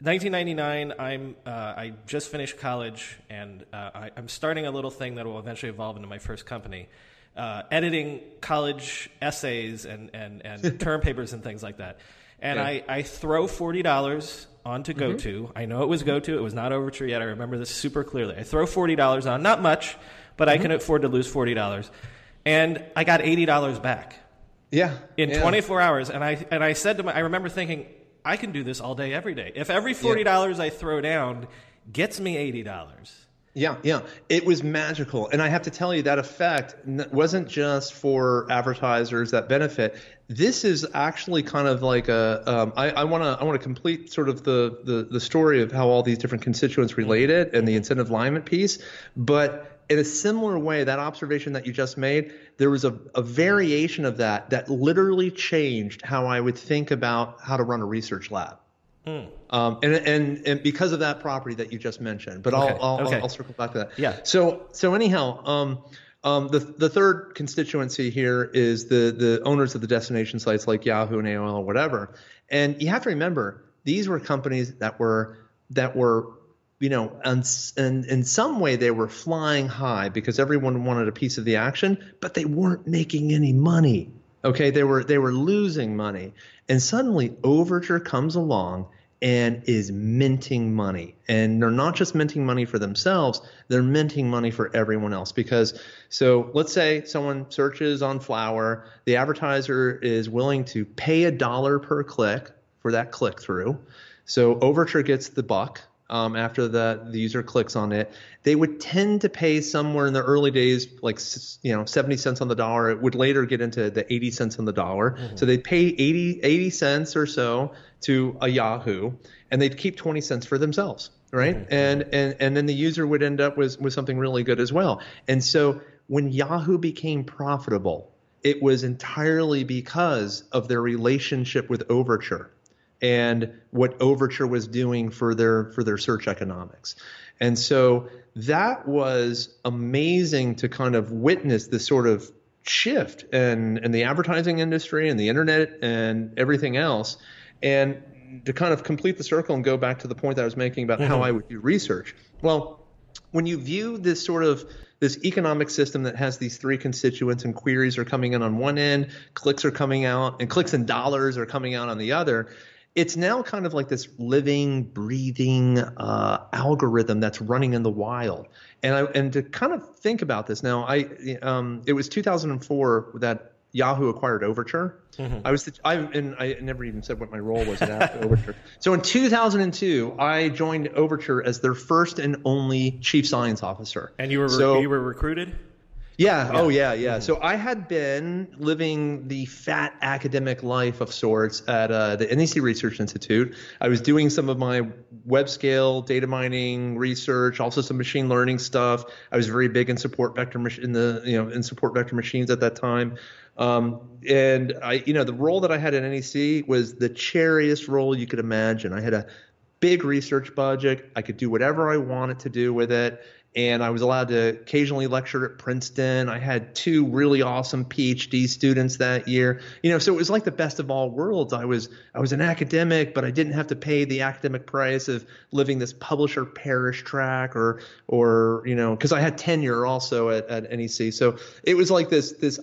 1999, I'm, uh, I just finished college and uh, I, am starting a little thing that will eventually evolve into my first company. Uh, editing college essays and, and, and term papers and things like that. And yeah. I, I throw $40 on to mm-hmm. GoTo. I know it was GoTo. It was not Overture yet. I remember this super clearly. I throw $40 on, not much, but mm-hmm. I can afford to lose $40. And I got $80 back.
Yeah.
In
yeah.
24 hours. And I, and I said to my, I remember thinking, I can do this all day, every day. If every $40 yeah. I throw down gets me $80.
Yeah, yeah. It was magical. And I have to tell you, that effect wasn't just for advertisers that benefit. This is actually kind of like a. Um, I want to I want to complete sort of the, the the story of how all these different constituents related and the incentive alignment piece, but in a similar way, that observation that you just made, there was a, a, variation of that that literally changed how I would think about how to run a research lab. Mm. Um, and, and, and because of that property that you just mentioned, but okay. I'll, I'll, okay. I'll, I'll, circle back to that.
Yeah.
So, so anyhow, um, um, the, the third constituency here is the, the owners of the destination sites like Yahoo and AOL or whatever. And you have to remember, these were companies that were, that were you know, and, and in some way they were flying high because everyone wanted a piece of the action, but they weren't making any money. Okay, they were they were losing money, and suddenly Overture comes along and is minting money, and they're not just minting money for themselves; they're minting money for everyone else. Because so let's say someone searches on flower, the advertiser is willing to pay a dollar per click for that click through. So Overture gets the buck um, after the, the user clicks on it, they would tend to pay somewhere in the early days, like you know, 70 cents on the dollar. It would later get into the 80 cents on the dollar. Mm-hmm. So they'd pay 80, 80 cents or so to a Yahoo, and they'd keep 20 cents for themselves, right? Mm-hmm. And and and then the user would end up with with something really good as well. And so when Yahoo became profitable, it was entirely because of their relationship with Overture and what Overture was doing for their for their search economics. And so that was amazing to kind of witness this sort of shift in, in the advertising industry and the internet and everything else. And to kind of complete the circle and go back to the point that I was making about mm-hmm. how I would do research. Well, when you view this sort of this economic system that has these three constituents and queries are coming in on one end, clicks are coming out, and clicks and dollars are coming out on the other, it's now kind of like this living, breathing uh, algorithm that's running in the wild. And I and to kind of think about this now, I um, it was 2004 that Yahoo acquired Overture. Mm-hmm. I was the, I and I never even said what my role was at Overture. So in 2002, I joined Overture as their first and only chief science officer.
And you were
so,
you were recruited.
Yeah. yeah. Oh, yeah, yeah. Mm-hmm. So I had been living the fat academic life of sorts at uh, the NEC Research Institute. I was doing some of my web scale data mining research, also some machine learning stuff. I was very big in support vector mach- in the you know in support vector machines at that time. Um, and I, you know, the role that I had at NEC was the cheeriest role you could imagine. I had a big research budget. I could do whatever I wanted to do with it and I was allowed to occasionally lecture at Princeton. I had two really awesome PhD students that year. You know, so it was like the best of all worlds. I was I was an academic, but I didn't have to pay the academic price of living this publisher parish track or or you know, because I had tenure also at, at NEC. So it was like this this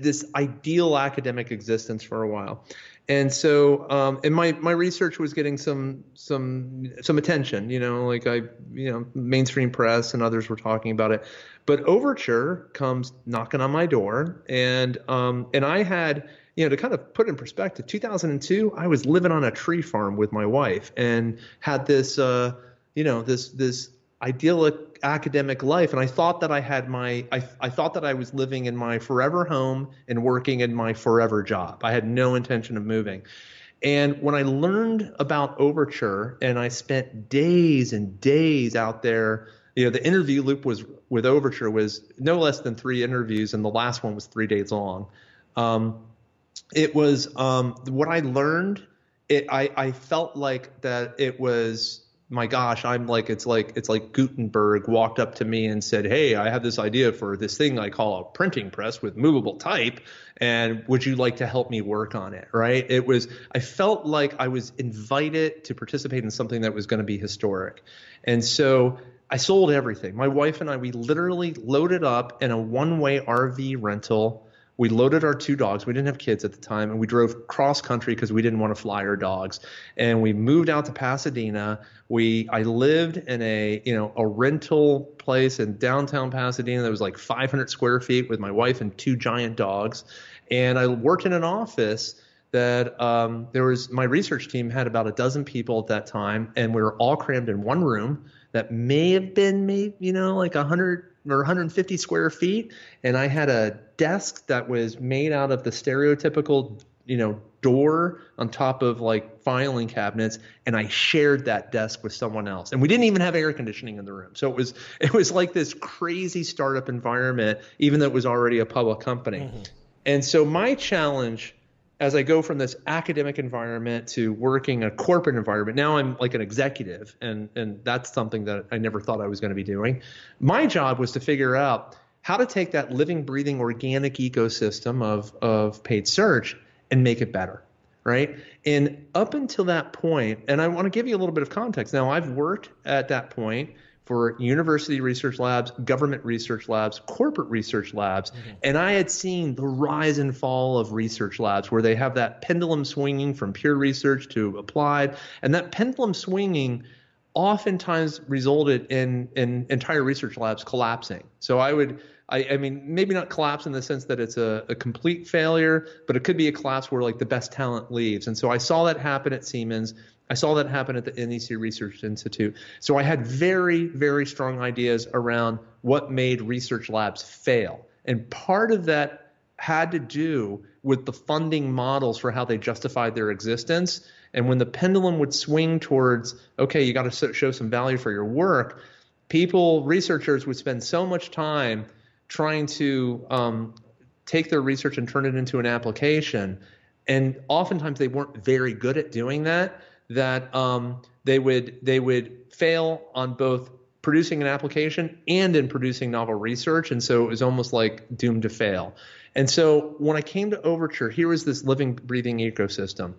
this ideal academic existence for a while and so um, and my my research was getting some some some attention you know like i you know mainstream press and others were talking about it. But overture comes knocking on my door and um and i had you know to kind of put in perspective 2002 i was living on a tree farm with my wife and had this uh you know this this idyllic academic life and i thought that i had my I, I thought that i was living in my forever home and working in my forever job. I had no intention of moving. And when i learned about overture and i spent days and days out there you know the interview loop was with overture was no less than three interviews and the last one was three days long. Um, it was um, what i learned it, I, I felt like that it was my gosh, I'm like it's like it's like Gutenberg walked up to me and said, "Hey, I have this idea for this thing I call a printing press with movable type, and would you like to help me work on it?" Right? It was I felt like I was invited to participate in something that was going to be historic. And so I sold everything. My wife and I we literally loaded up in a one-way RV rental we loaded our two dogs. We didn't have kids at the time, and we drove cross country because we didn't want to fly our dogs. And we moved out to Pasadena. We I lived in a you know a rental place in downtown Pasadena that was like 500 square feet with my wife and two giant dogs. And I worked in an office that um, there was my research team had about a dozen people at that time, and we were all crammed in one room that may have been maybe you know like 100 or 150 square feet, and I had a desk that was made out of the stereotypical, you know, door on top of like filing cabinets, and I shared that desk with someone else. And we didn't even have air conditioning in the room, so it was it was like this crazy startup environment, even though it was already a public company. Mm-hmm. And so my challenge as I go from this academic environment to working a corporate environment, now I'm like an executive, and and that's something that I never thought I was going to be doing. My job was to figure out how to take that living, breathing, organic ecosystem of of paid search and make it better, right? And up until that point, and I want to give you a little bit of context. Now I've worked at that point for university research labs, government research labs, corporate research labs. Mm-hmm. And I had seen the rise and fall of research labs where they have that pendulum swinging from pure research to applied. And that pendulum swinging oftentimes resulted in, in entire research labs collapsing. So I would. I, I mean, maybe not collapse in the sense that it's a, a complete failure, but it could be a collapse where like the best talent leaves. And so I saw that happen at Siemens. I saw that happen at the NEC Research Institute. So I had very, very strong ideas around what made research labs fail. And part of that had to do with the funding models for how they justified their existence. And when the pendulum would swing towards, okay, you got to show some value for your work, people, researchers would spend so much time trying to um, take their research and turn it into an application. And oftentimes they weren't very good at doing that that um, they would they would fail on both producing an application and in producing novel research, and so it was almost like doomed to fail. And so when I came to Overture, here was this living, breathing ecosystem.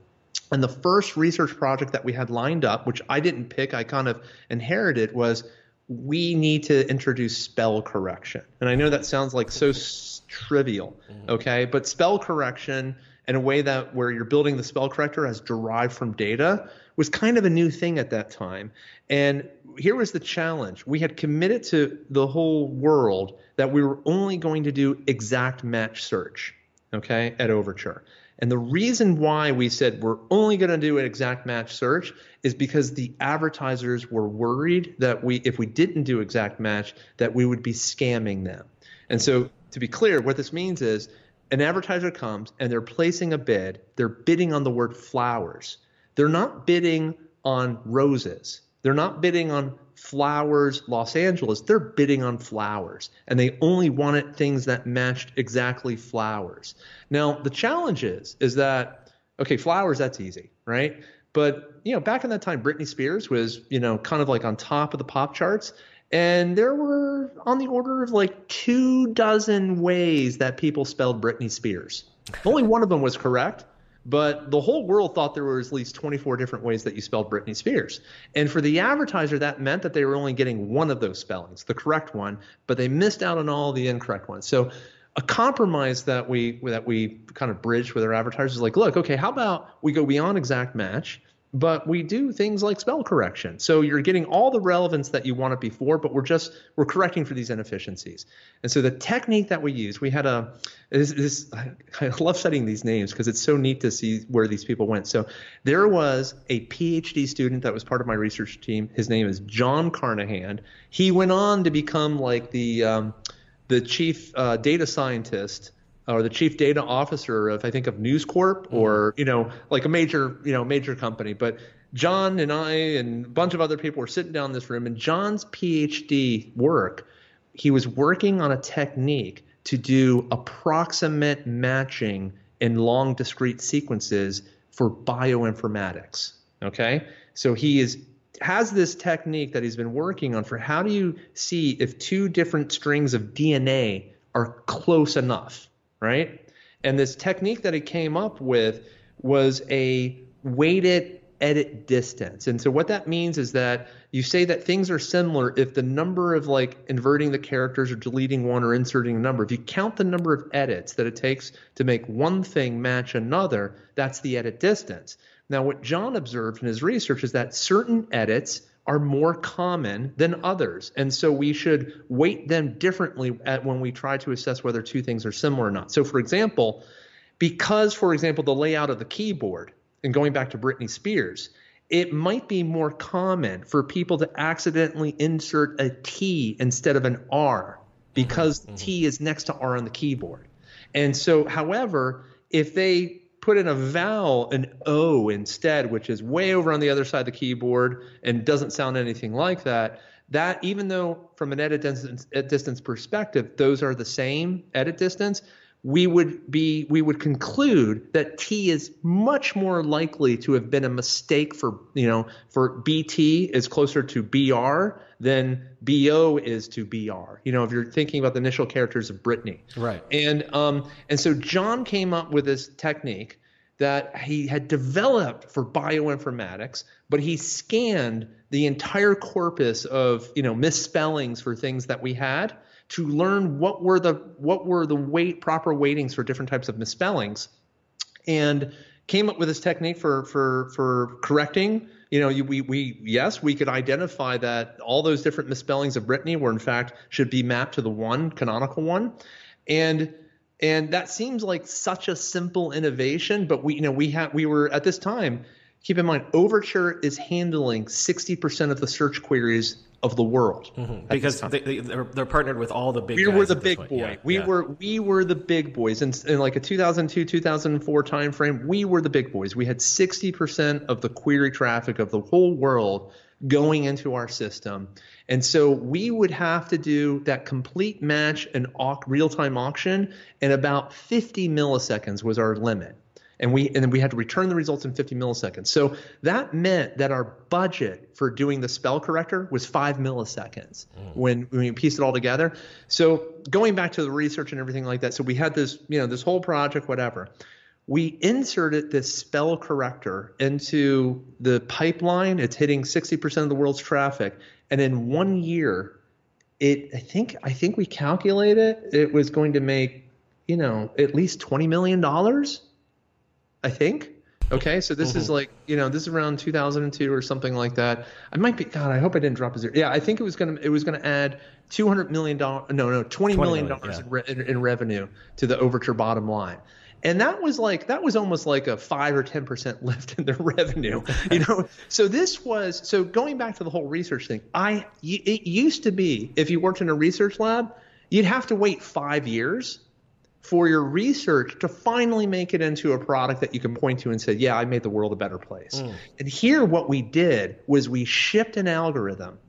And the first research project that we had lined up, which I didn't pick, I kind of inherited, was we need to introduce spell correction. And I know that sounds like so s- trivial, mm-hmm. okay? But spell correction in a way that where you're building the spell corrector as derived from data was kind of a new thing at that time. And here was the challenge. We had committed to the whole world that we were only going to do exact match search, okay, at Overture. And the reason why we said we're only going to do an exact match search is because the advertisers were worried that we if we didn't do exact match that we would be scamming them. And so, to be clear, what this means is an advertiser comes and they're placing a bid, they're bidding on the word flowers. They're not bidding on roses. They're not bidding on flowers Los Angeles. They're bidding on flowers. And they only wanted things that matched exactly flowers. Now, the challenge is, is that, okay, flowers, that's easy, right? But, you know, back in that time, Britney Spears was, you know, kind of like on top of the pop charts. And there were on the order of like two dozen ways that people spelled Britney Spears. Only one of them was correct, but the whole world thought there were at least 24 different ways that you spelled Britney Spears. And for the advertiser, that meant that they were only getting one of those spellings, the correct one, but they missed out on all the incorrect ones. So a compromise that we that we kind of bridge with our advertisers is like, look, okay, how about we go beyond exact match but we do things like spell correction. So you're getting all the relevance that you wanted before, but we're just we're correcting for these inefficiencies. And so the technique that we use, we had a this, this I love studying these names because it's so neat to see where these people went. So there was a PhD student that was part of my research team. His name is John Carnahan. He went on to become like the um, the chief uh, data scientist or the chief data officer of I think of News Corp mm-hmm. or you know like a major you know major company. But John and I and a bunch of other people were sitting down in this room, and John's PhD work, he was working on a technique to do approximate matching in long discrete sequences for bioinformatics. Okay, so he is has this technique that he's been working on for how do you see if two different strings of DNA are close enough right? And this technique that he came up with was a weighted edit distance. And so what that means is that you say that things are similar if the number of like inverting the characters or deleting one or inserting a number, if you count the number of edits that it takes to make one thing match another, that's the edit distance. Now, what John observed in his research is that certain edits are more common than others. And so we should weight them differently at when we try to assess whether two things are similar or not. So, for example, because, for example, the layout of the keyboard, and going back to Britney Spears, it might be more common for people to accidentally insert a T instead of an R because mm-hmm. T is next to R on the keyboard. And so, however, if they put in a vowel, an O instead, which is way over on the other side of the keyboard and doesn't sound anything like that. That, even though from an edit distance, edit distance perspective, those are the same edit distance, we would be we would conclude that T is much more likely to have been a mistake for you know for BT is closer to BR than BO is to BR. You know, if you're thinking about the initial characters of Britney.
Right.
And um and so John came up with this technique that he had developed for bioinformatics, but he scanned the entire corpus of you know misspellings for things that we had to learn what were the what were the weight proper weightings for different types of misspellings, and came up with this technique for for for correcting. You know, we we yes, we could identify that all those different misspellings of Britney were in fact should be mapped to the one canonical one, and and that seems like such a simple innovation. But we you know we had we were at this time. Keep in mind, Overture is handling 60% of the search queries of the world
mm-hmm. because they, they, are they're partnered with all the big.
We were the big boy. Yeah, we yeah. were we were the big boys, and in, in like a 2002 2004 timeframe, we were the big boys. We had 60 percent of the query traffic of the whole world going into our system, and so we would have to do that complete match and au- real time auction in about 50 milliseconds was our limit and we and then we had to return the results in 50 milliseconds. So that meant that our budget for doing the spell corrector was five milliseconds mm. when, when we pieced it all together. So going back to the research and everything like that, so we had this you know this whole project, whatever. We inserted this spell corrector into the pipeline. It's hitting 60% of the world's traffic, and in one year, it I think I think we calculated it was going to make you know at least 20 million dollars I think. Okay, so this mm-hmm. is like you know this is around 2002 or something like that. I might be God. I hope I didn't drop a zero. Yeah, I think it was gonna it was gonna add 200 million dollars. No, no, 20 million dollars yeah. in, re- in, in revenue to the Overture bottom line and that was like that was almost like a five or ten percent lift in their revenue you know so this was so going back to the whole research thing i it used to be if you worked in a research lab you'd have to wait five years for your research to finally make it into a product that you can point to and say, yeah, I made the world a better place. Mm. And here, what we did was we shipped an algorithm,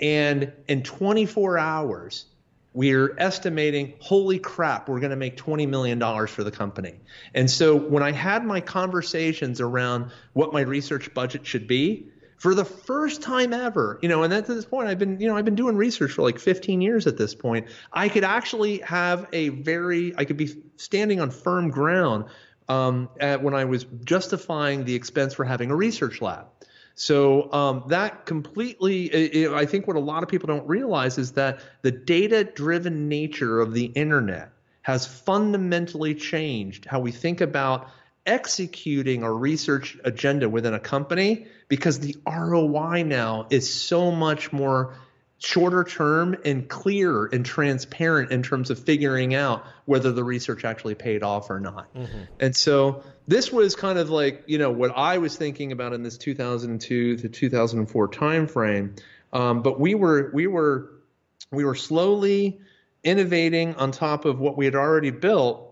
and in 24 hours, we're estimating, holy crap, we're going to make $20 million for the company. And so when I had my conversations around what my research budget should be, for the first time ever, you know, and at this point, I've been, you know, I've been doing research for like 15 years at this point. I could actually have a very, I could be standing on firm ground um, at, when I was justifying the expense for having a research lab. So um, that completely, it, I think what a lot of people don't realize is that the data driven nature of the internet has fundamentally changed how we think about executing a research agenda within a company because the ROI now is so much more shorter term and clear and transparent in terms of figuring out whether the research actually paid off or not. Mm-hmm. And so this was kind of like, you know, what I was thinking about in this 2002 to 2004 timeframe. Um, but we were we were we were slowly innovating on top of what we had already built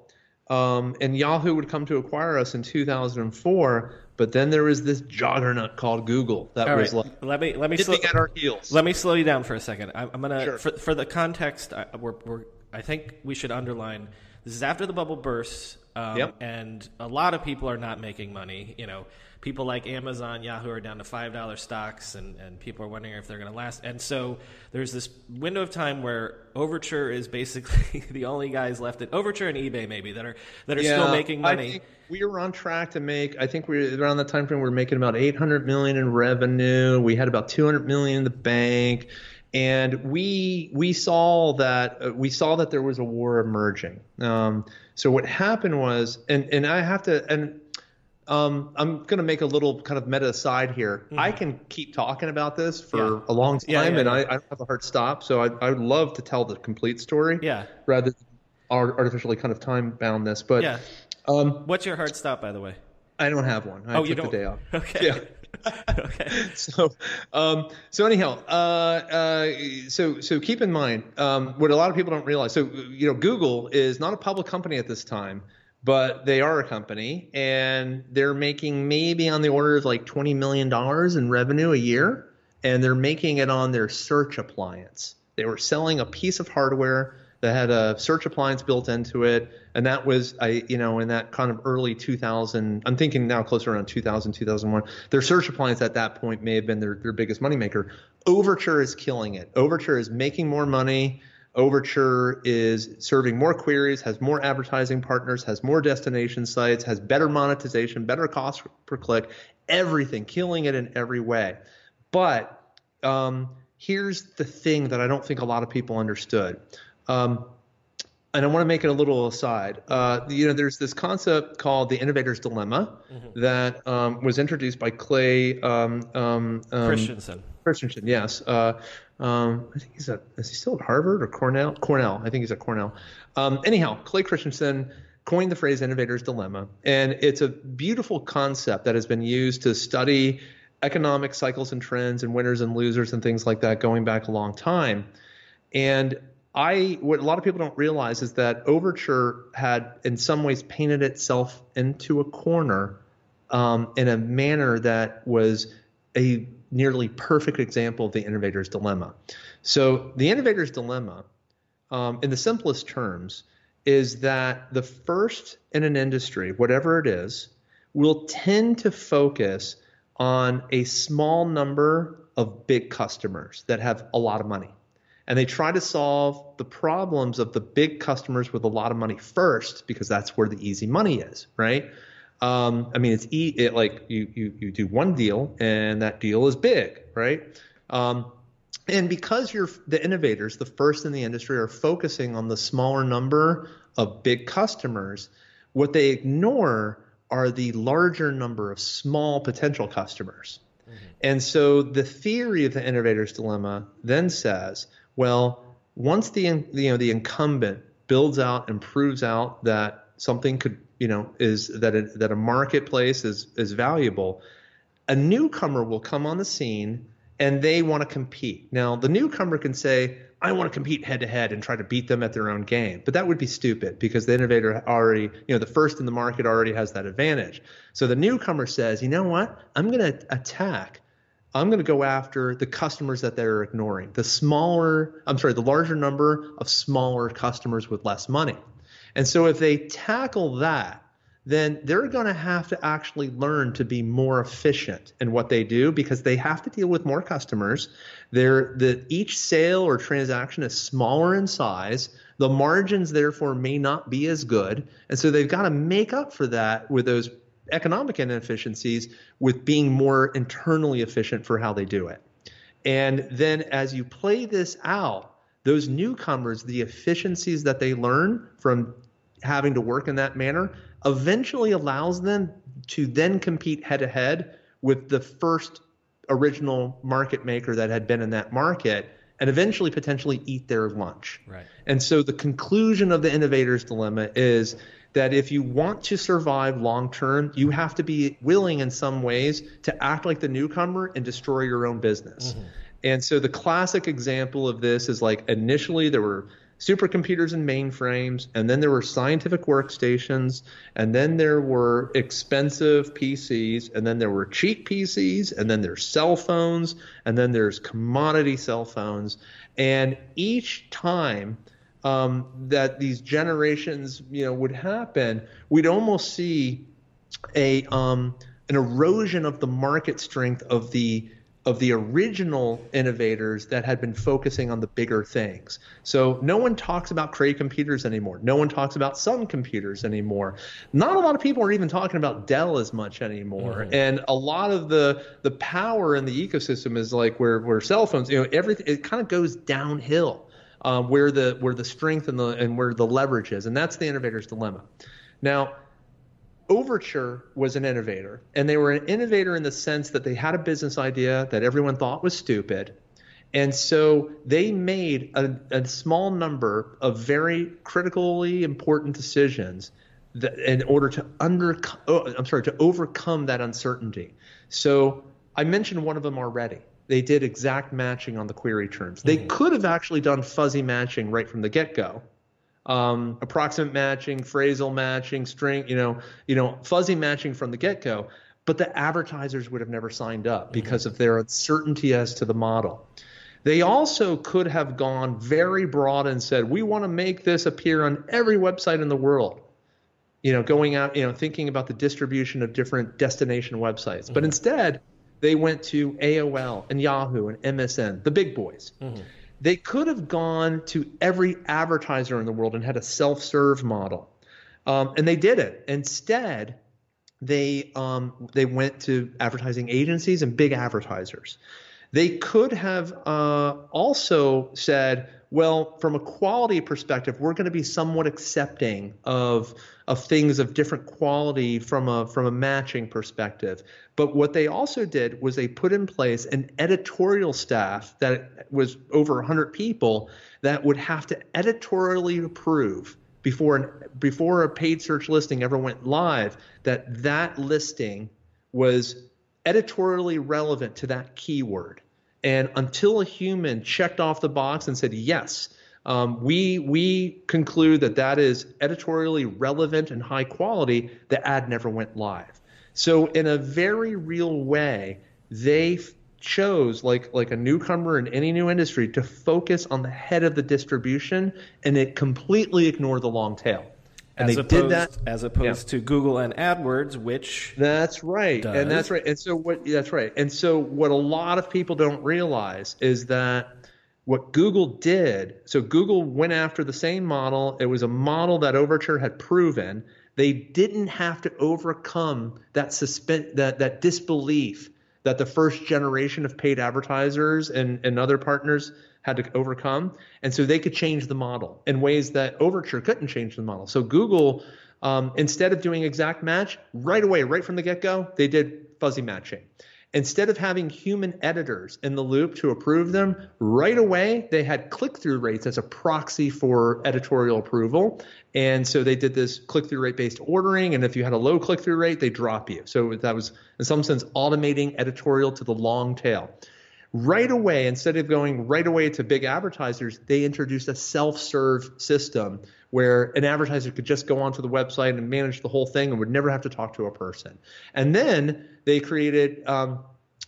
um, and Yahoo would come to acquire us in 2004. But then there was this juggernaut called Google that
All
was
right.
like
let me let me
slow, at our heels.
Let me slow you down for a second. I, am gonna
sure.
for for the context. I, we're, we're, I think we should underline this is after the bubble bursts, um,
yep.
and a lot of people are not making money. You know, people like Amazon, Yahoo are down to five dollar stocks, and, and people are wondering if they're going to last. And so there's this window of time where Overture is basically the only guys left at Overture and eBay maybe that are that are
yeah,
still making money.
we were on track to make. I think we were around that time frame. We're making about 800 million in revenue. We had about 200 million in the bank and we we saw that uh, we saw that there was a war emerging. Um, so what happened was, and and I have to, and um, I'm going to make a little kind of meta aside here. Mm-hmm. I can keep talking about this for
yeah.
a long time,
yeah, yeah,
and I, I, don't have a hard stop. So I, I would love to tell the complete story,
yeah,
rather than artificially kind of time bound this. But
yeah,
um,
what's your hard stop, by the way?
I don't have one. I
oh,
took
you don't?
the day off.
Okay.
Yeah.
okay.
So, um, so anyhow, uh, uh, so so keep in mind um, what a lot of people don't realize. So you know, Google is not a public company at this time but they are a company and they're making maybe on the order of like $20 million in revenue a year and they're making it on their search appliance. They were selling a piece of hardware that had a search appliance built into it and that was i you know in that kind of early 2000 i'm thinking now closer around 2000 2001 their search appliance at that point may have been their, their biggest moneymaker. Overture is killing it. Overture is making more money Overture is serving more queries, has more advertising partners, has more destination sites, has better monetization, better cost per click, everything, killing it in every way. But um, here's the thing that I don't think a lot of people understood. Um, and I want to make it a little aside. Uh, you know, there's this concept called the innovator's dilemma mm-hmm. that um, was introduced by Clay um, um, um
Christensen.
Christensen, yes. Uh, um, I think he's is he still at Harvard or Cornell? Cornell. I think he's at Cornell. Um, anyhow, Clay Christensen coined the phrase innovator's dilemma, and it's a beautiful concept that has been used to study economic cycles and trends and winners and losers and things like that going back a long time. And I what a lot of people don't realize is that Overture had in some ways painted itself into a corner um, in a manner that was a nearly perfect example of the innovator's dilemma. So, the innovator's dilemma, um, in the simplest terms, is that the first in an industry, whatever it is, will tend to focus on a small number of big customers that have a lot of money. And they try to solve the problems of the big customers with a lot of money first because that's where the easy money is, right? Um, I mean, it's e- it, like you, you you do one deal and that deal is big, right? Um, and because you're the innovators, the first in the industry, are focusing on the smaller number of big customers, what they ignore are the larger number of small potential customers. Mm-hmm. And so the theory of the innovator's dilemma then says, well, once the you know the incumbent builds out and proves out that something could you know is that a, that a marketplace is is valuable a newcomer will come on the scene and they want to compete. Now, the newcomer can say, I want to compete head to head and try to beat them at their own game. But that would be stupid because the innovator already, you know, the first in the market already has that advantage. So the newcomer says, you know what? I'm going to attack. I'm going to go after the customers that they're ignoring, the smaller, I'm sorry, the larger number of smaller customers with less money. And so if they tackle that, then they're going to have to actually learn to be more efficient in what they do because they have to deal with more customers. They're, the, each sale or transaction is smaller in size. The margins, therefore, may not be as good. And so they've got to make up for that with those economic inefficiencies with being more internally efficient for how they do it. And then as you play this out, those newcomers, the efficiencies that they learn from having to work in that manner eventually allows them to then compete head to head with the first original market maker that had been in that market and eventually potentially eat their lunch.
Right.
And so the conclusion of the innovator's dilemma is that if you want to survive long term, you have to be willing in some ways to act like the newcomer and destroy your own business. Mm-hmm. And so the classic example of this is like initially there were supercomputers and mainframes, and then there were scientific workstations, and then there were expensive PCs, and then there were cheap PCs, and then there's cell phones, and then there's commodity cell phones. And each time um, that these generations, you know, would happen, we'd almost see a um, an erosion of the market strength of the of the original innovators that had been focusing on the bigger things. So no one talks about Cray computers anymore. No one talks about Sun computers anymore. Not a lot of people are even talking about Dell as much anymore. Mm-hmm. And a lot of the the power in the ecosystem is like where where cell phones, you know, everything it kind of goes downhill. Um, where the where the strength and the and where the leverage is, and that's the innovator's dilemma. Now, Overture was an innovator, and they were an innovator in the sense that they had a business idea that everyone thought was stupid. And so they made a, a small number of very critically important decisions that, in order to under, oh, I'm sorry, to overcome that uncertainty. So I mentioned one of them already. They did exact matching on the query terms. They mm-hmm. could have actually done fuzzy matching right from the get-go um, approximate matching, phrasal matching, string, you know, you know, fuzzy matching from the get-go. But the advertisers would have never signed up because mm-hmm. of their uncertainty as to the model. They also could have gone very broad and said, we want to make this appear on every website in the world. You know, going out, you know, thinking about the distribution of different destination websites. Mm-hmm. But instead, they went to AOL and Yahoo and MSN, the big boys. Mm-hmm. They could have gone to every advertiser in the world and had a self serve model. Um, and they did it. Instead, they um, they went to advertising agencies and big advertisers. They could have uh, also said, well, from a quality perspective, we're going to be somewhat accepting of of things of different quality from a from a matching perspective. But what they also did was they put in place an editorial staff that was over 100 people that would have to editorially approve before an, before a paid search listing ever went live that that listing was editorially relevant to that keyword. And until a human checked off the box and said yes, um, we we conclude that that is editorially relevant and high quality. The ad never went live. So in a very real way, they chose like like a newcomer in any new industry to focus on the head of the distribution and it completely ignored the long tail. And
as
they
opposed,
did that
as opposed yeah. to Google and AdWords, which
that's right,
does.
and that's right, and so what that's right, and so what a lot of people don't realize is that what Google did, so Google went after the same model. It was a model that Overture had proven. They didn't have to overcome that suspend that that disbelief that the first generation of paid advertisers and, and other partners had to overcome. And so they could change the model in ways that Overture couldn't change the model. So Google, um, instead of doing exact match right away, right from the get go, they did fuzzy matching. Instead of having human editors in the loop to approve them, right away they had click through rates as a proxy for editorial approval. And so they did this click through rate based ordering. And if you had a low click through rate, they drop you. So that was, in some sense, automating editorial to the long tail. right away, instead of going right away to big advertisers, they introduced a self serve system where an advertiser could just go onto the website and manage the whole thing and would never have to talk to a person. And then they created, um,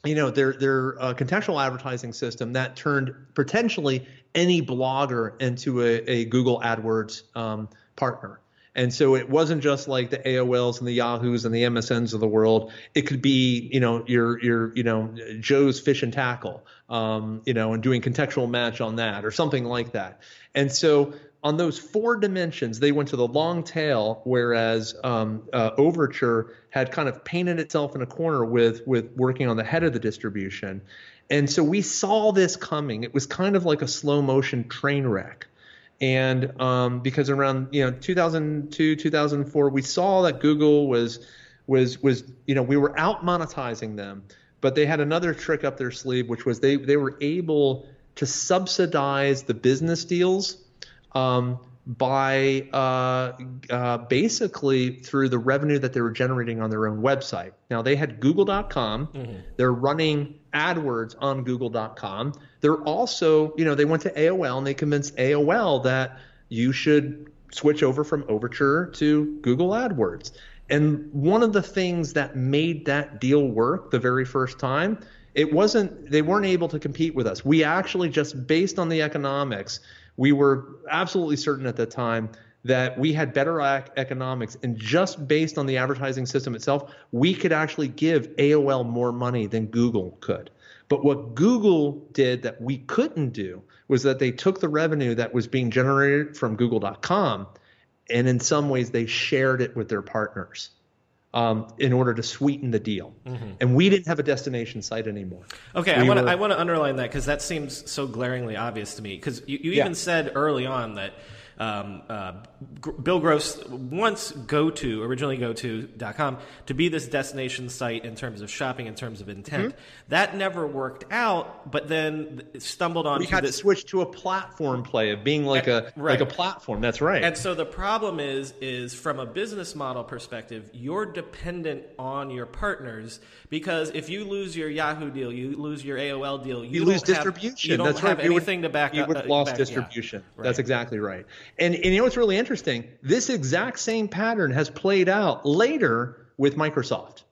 you know, their their uh, contextual advertising system that turned potentially any blogger into a, a Google AdWords um, partner. And so it wasn't just like the AOLs and the Yahoos and the MSNs of the world. It could be, you know, your your you know Joe's fish and tackle, um, you know, and doing contextual match on that or something like that. And so on those four dimensions, they went to the long tail, whereas um, uh, Overture had kind of painted itself in a corner with with working on the head of the distribution. And so we saw this coming. It was kind of like a slow motion train wreck. And um, because around you know 2002 2004 we saw that Google was was was you know we were out monetizing them, but they had another trick up their sleeve, which was they they were able to subsidize the business deals um, by uh, uh, basically through the revenue that they were generating on their own website. Now they had Google.com. Mm-hmm. They're running AdWords on Google.com. They're also, you know, they went to AOL and they convinced AOL that you should switch over from Overture to Google AdWords. And one of the things that made that deal work the very first time, it wasn't they weren't able to compete with us. We actually just based on the economics, we were absolutely certain at the time that we had better economics and just based on the advertising system itself, we could actually give AOL more money than Google could. But what Google did that we couldn't do was that they took the revenue that was being generated from google.com and in some ways they shared it with their partners. Um, in order to sweeten the deal. Mm-hmm. And we didn't have a destination site anymore.
Okay, we I want to underline that because that seems so glaringly obvious to me. Because you, you yeah. even said early on that um, uh, Bill Gross wants GoTo, originally GoTo.com, to be this destination site in terms of shopping, in terms of intent. Mm-hmm. That never worked out, but then stumbled on.
We had
this.
to switch to a platform play of being like a right. like a platform. That's right.
And so the problem is, is from a business model perspective, you're dependent on your partners because if you lose your Yahoo deal, you lose your AOL deal,
you, you lose distribution.
you don't
That's
have
right.
anything would, to back
you
up.
You would
uh,
lost
back,
distribution.
Yeah. Right.
That's exactly right. And, and you know what's really interesting? This exact same pattern has played out later with Microsoft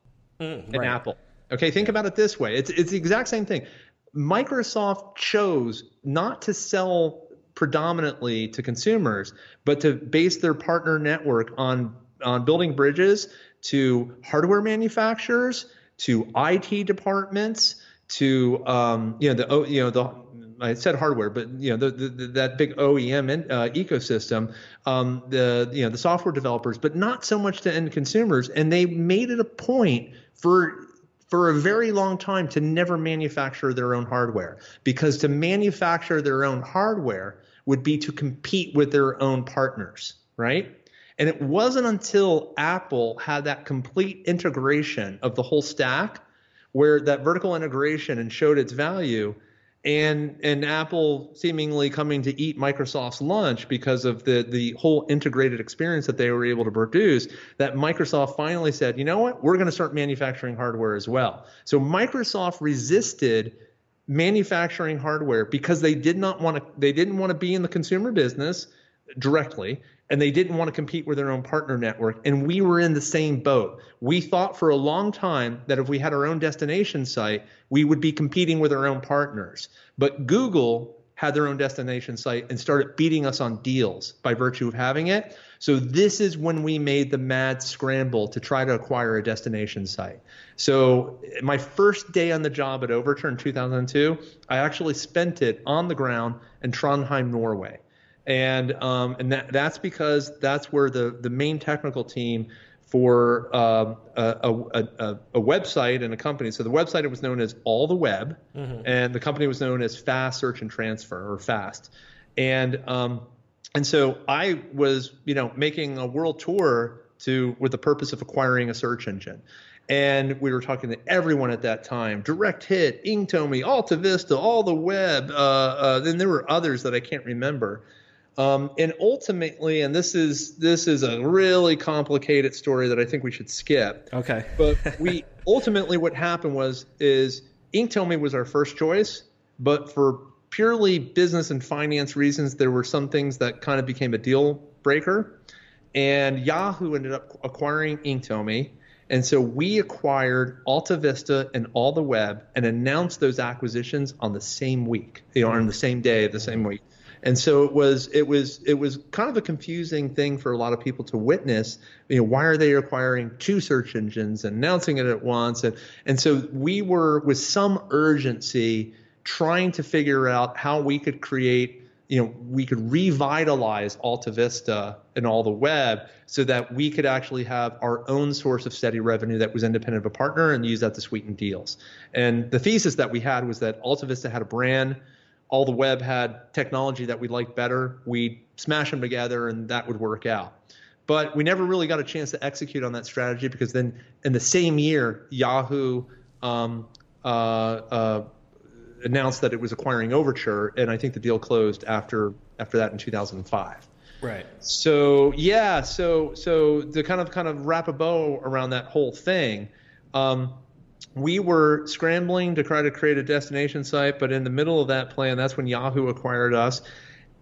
mm, and right. Apple. Okay, think about it this way. It's it's the exact same thing. Microsoft chose not to sell predominantly to consumers, but to base their partner network on on building bridges to hardware manufacturers, to IT departments, to um, you know the you know the I said hardware, but you know the, the, that big OEM in, uh, ecosystem, um, the you know the software developers, but not so much to end consumers. And they made it a point for for a very long time to never manufacture their own hardware because to manufacture their own hardware would be to compete with their own partners, right? And it wasn't until Apple had that complete integration of the whole stack where that vertical integration and showed its value and and Apple seemingly coming to eat Microsoft's lunch because of the the whole integrated experience that they were able to produce that Microsoft finally said, "You know what? We're going to start manufacturing hardware as well." So Microsoft resisted manufacturing hardware because they did not want to they didn't want to be in the consumer business directly and they didn't want to compete with their own partner network. And we were in the same boat. We thought for a long time that if we had our own destination site, we would be competing with our own partners. But Google had their own destination site and started beating us on deals by virtue of having it. So this is when we made the mad scramble to try to acquire a destination site. So my first day on the job at Overturn 2002, I actually spent it on the ground in Trondheim, Norway and um, and that that's because that's where the the main technical team for uh, a, a, a, a, website and a company. So the website it was known as AlltheWeb, mm-hmm. and the company was known as Fast Search and Transfer or Fast, and um, and so I was you know making a world tour to with the purpose of acquiring a search engine. And we were talking to everyone at that time: Direct Hit, Inktomi, Alta Vista, AlltheWeb. Uh, uh, then there were others that I can't remember. Um, and ultimately, and this is this is a really complicated story that I think we should skip.
Okay.
but we ultimately what happened was is Inktomi was our first choice, but for purely business and finance reasons, there were some things that kind of became a deal breaker. And Yahoo ended up acquiring Inktomi. And so we acquired AltaVista and AlltheWeb and announced those acquisitions on the same week, you know, on the same day of the same week. And so it was it was it was kind of a confusing thing for a lot of people to witness. You know, why are they acquiring two search engines and announcing it at once? And and so we were with some urgency trying to figure out how we could create you know, we could revitalize AltaVista and AlltheWeb so that we could actually have our own source of steady revenue that was independent of a partner and use that to sweeten deals. And the thesis that we had was that AltaVista had a brand, AlltheWeb had technology that we liked better. We'd smash them together and that would work out. But we never really got a chance to execute on that strategy because then in the same year, Yahoo um, uh, uh, announced that it was acquiring Overture, and I think the deal closed after after that in 2005.
Right.
So yeah, so so to kind of kind of wrap a bow around that whole thing, um, we were scrambling to try to create a destination site, but in the middle of that plan, that's when Yahoo acquired us.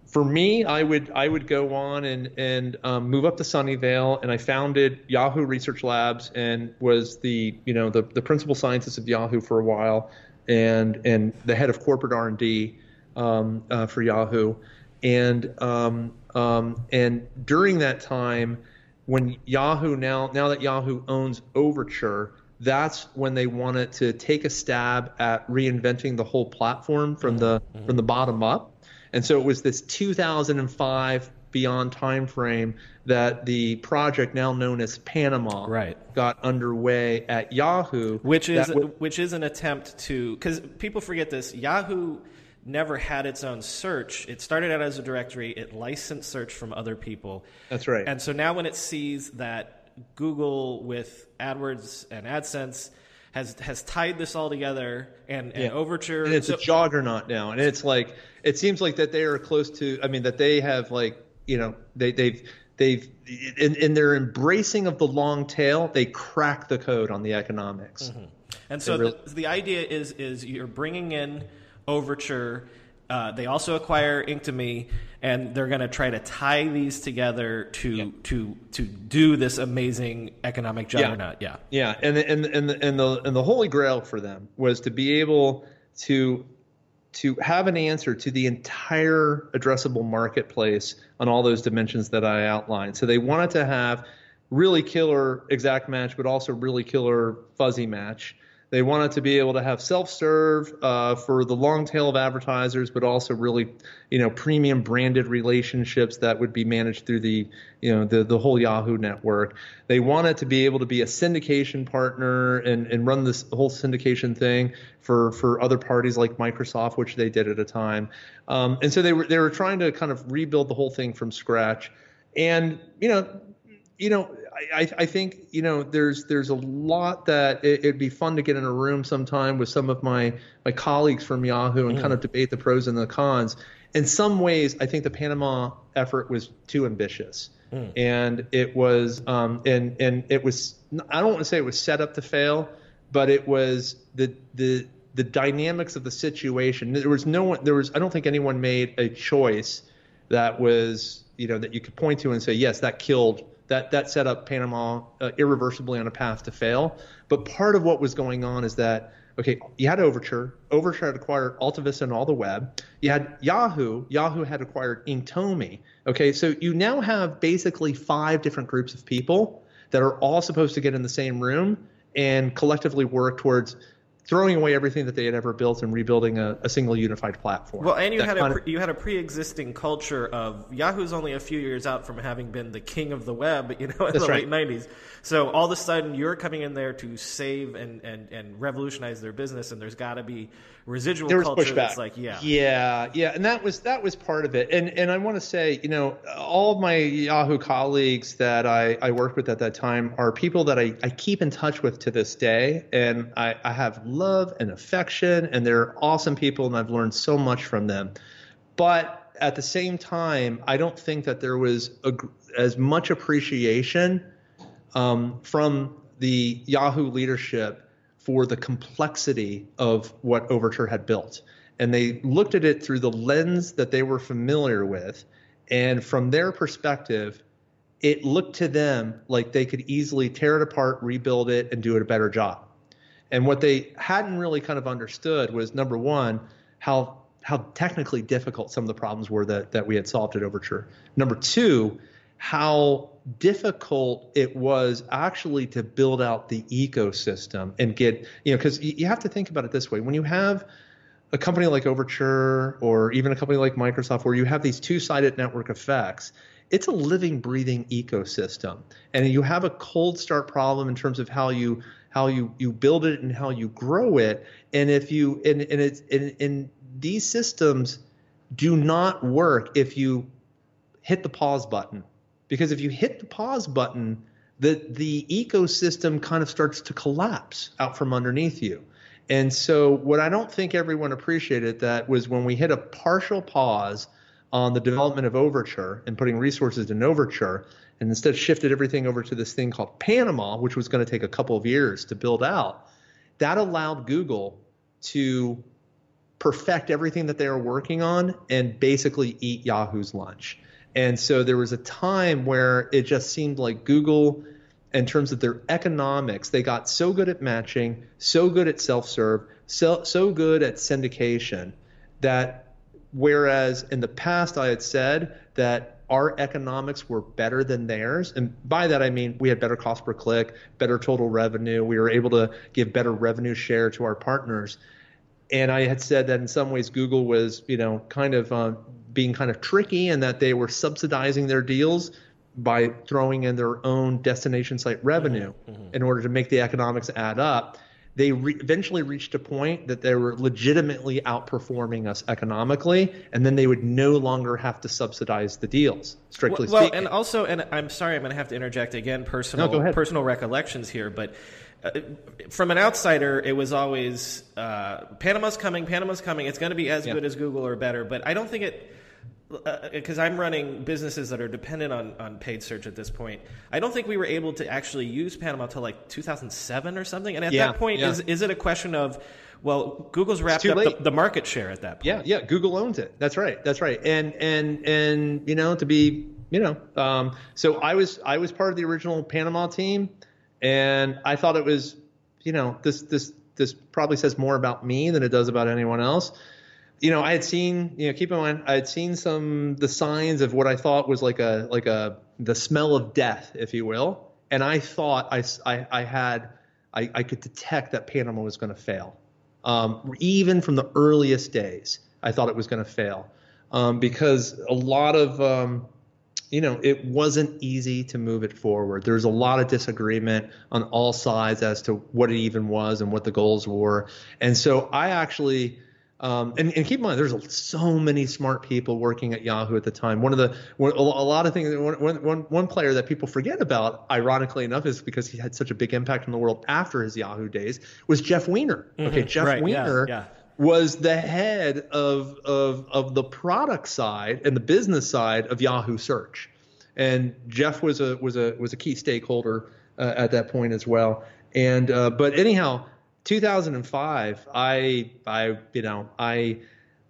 For me, I would I would go on and and um, move up to Sunnyvale, and I founded Yahoo Research Labs and was the you know the the principal scientist of Yahoo for a while and and the head of corporate R and D um, uh, for Yahoo, and um, um, and during that time, when Yahoo now now that Yahoo owns Overture, that's when they wanted to take a stab at reinventing the whole platform from the mm-hmm. from the bottom up, and so it was this 2005 beyond time frame that the project now known as Panama
right.
got underway at Yahoo,
which is w- which is an attempt to because people forget this Yahoo never had its own search. It started out as a directory. It licensed search from other people.
That's right.
And so now when it sees that Google with AdWords and AdSense has has tied this all together and, and yeah. Overture.
And it's so, a juggernaut now, and it's like it seems like that they are close to. I mean, that they have like you know they they've they've in, in their embracing of the long tail they crack the code on the economics mm-hmm.
and so really, the, the, idea is is you're bringing in overture uh, they also acquire Inktomi, and they're going to try to tie these together to yeah. to to do this amazing economic juggernaut.
Yeah, yeah, yeah. and and and the, and the and the holy grail for them was to be able to to have an answer to the entire addressable marketplace on all those dimensions that I outlined. So they wanted to have really killer exact match, but also really killer fuzzy match. They wanted to be able to have self-serve uh, for the long tail of advertisers, but also really, you know, premium branded relationships that would be managed through the, you know, the the whole Yahoo network. They wanted to be able to be a syndication partner and, and run this whole syndication thing for for other parties like Microsoft, which they did at a time. Um, and so they were they were trying to kind of rebuild the whole thing from scratch. And you know, you know, I, I think you know there's there's a lot that it, would be fun to get in a room sometime with some of my my colleagues from Yahoo and mm. kind of debate the pros and the cons. In some ways, I think the Panama effort was too ambitious, mm. and it was um, and and it was I don't want to say it was set up to fail, but it was the the the dynamics of the situation. There was no one. There was I don't think anyone made a choice that was you know that you could point to and say yes that killed that that set up Panama uh, irreversibly on a path to fail. But part of what was going on is that okay, you had Overture, Overture had acquired AltaVista and AlltheWeb. You had Yahoo, Yahoo had acquired Inktomi. Okay, so you now have basically five different groups of people that are all supposed to get in the same room and collectively work towards throwing away everything that they had ever built and rebuilding a, a single unified platform.
Well, and you had a pre, you had a pre-existing culture of Yahoo's only a few years out from having been the king of the web, you know, in the right. late '90s. So all of a sudden, you're coming in there to save and and and revolutionize their business, and there's got to be residual
there was
culture
pushback.
that's like, yeah,
yeah, yeah, and that was that was part of it. And and I want to say, you know, all of my Yahoo colleagues that I I worked with at that time are people that I I keep in touch with to this day, and I I have love and affection, and they're awesome people, and I've learned so much from them. But at the same time, I don't think that there was a, as much appreciation um, from the Yahoo leadership for the complexity of what Overture had built. And they looked at it through the lens that they were familiar with. And from their perspective, it looked to them like they could easily tear it apart, rebuild it, and do it a better job. And what they hadn't really kind of understood was number one, how how technically difficult some of the problems were that, that we had solved at Overture. Number two, how difficult it was actually to build out the ecosystem and get, you know, because you have to think about it this way. When you have a company like Overture or even a company like Microsoft where you have these two sided network effects, it's a living, breathing ecosystem. And you have a cold start problem in terms of how you how you, you build it and how you grow it. And if you and, and it's and, and these systems do not work if you hit the pause button. Because if you hit the pause button, the the ecosystem kind of starts to collapse out from underneath you. And so what I don't think everyone appreciated that was when we hit a partial pause on the development of Overture and putting resources in Overture, and instead shifted everything over to this thing called Panama, which was going to take a couple of years to build out. That allowed Google to perfect everything that they were working on and basically eat Yahoo's lunch. And so there was a time where it just seemed like Google, in terms of their economics, they got so good at matching, so good at self serve, so, so good at syndication that whereas in the past I had said that our economics were better than theirs. And by that, I mean we had better cost per click, better total revenue. We were able to give better revenue share to our partners and I had said that in some ways Google was, you know, kind of uh, being kind of tricky and that they were subsidizing their deals by throwing in their own destination site revenue mm-hmm. mm-hmm. in order to make the economics add up. They re- eventually reached a point that they were legitimately outperforming us economically, and then they would no longer have to subsidize the deals, strictly
well,
speaking.
Well, and also, and I'm sorry, I'm going to have to interject again, personal no, personal recollections here, but uh, from an outsider, it was always uh, Panama's coming, Panama's coming. It's going to be as yeah. good as Google or better. But I don't think it because uh, I'm running businesses that are dependent on, on paid search at this point. I don't think we were able to actually use Panama till like 2007 or something. And at yeah, that point, yeah. is is it a question of well, Google's wrapped up the, the, market share at that point.
Yeah, yeah, Google owns it. That's right. That's right. And and and you know to be you know um, so I was I was part of the original Panama team and I thought it was, you know, this this this probably says more about me than it does about anyone else. You know, I had seen, you know, keep in mind, I had seen some the signs of what I thought was like a like a the smell of death, if you will, and I thought I I, I had I, I could detect that Panama was going to fail, um, even from the earliest days. I thought it was going to fail um, because a lot of um, you know, it wasn't easy to move it forward. There's a lot of disagreement on all sides as to what it even was and what the goals were. And so I actually, um, and, and, keep in mind, there's so many smart people working at Yahoo at the time. One of the, a lot of things, one, one, one player that people forget about, ironically enough, is because he had such a big impact on the world after his Yahoo days, was Jeff Weiner. Mm-hmm. Okay, Jeff right, Weiner. Yeah, yeah was the head of, of, of the product side and the business side of Yahoo Search. And Jeff was a was a was a key stakeholder uh, at that point as well. And uh, but anyhow, 2005, I I you know I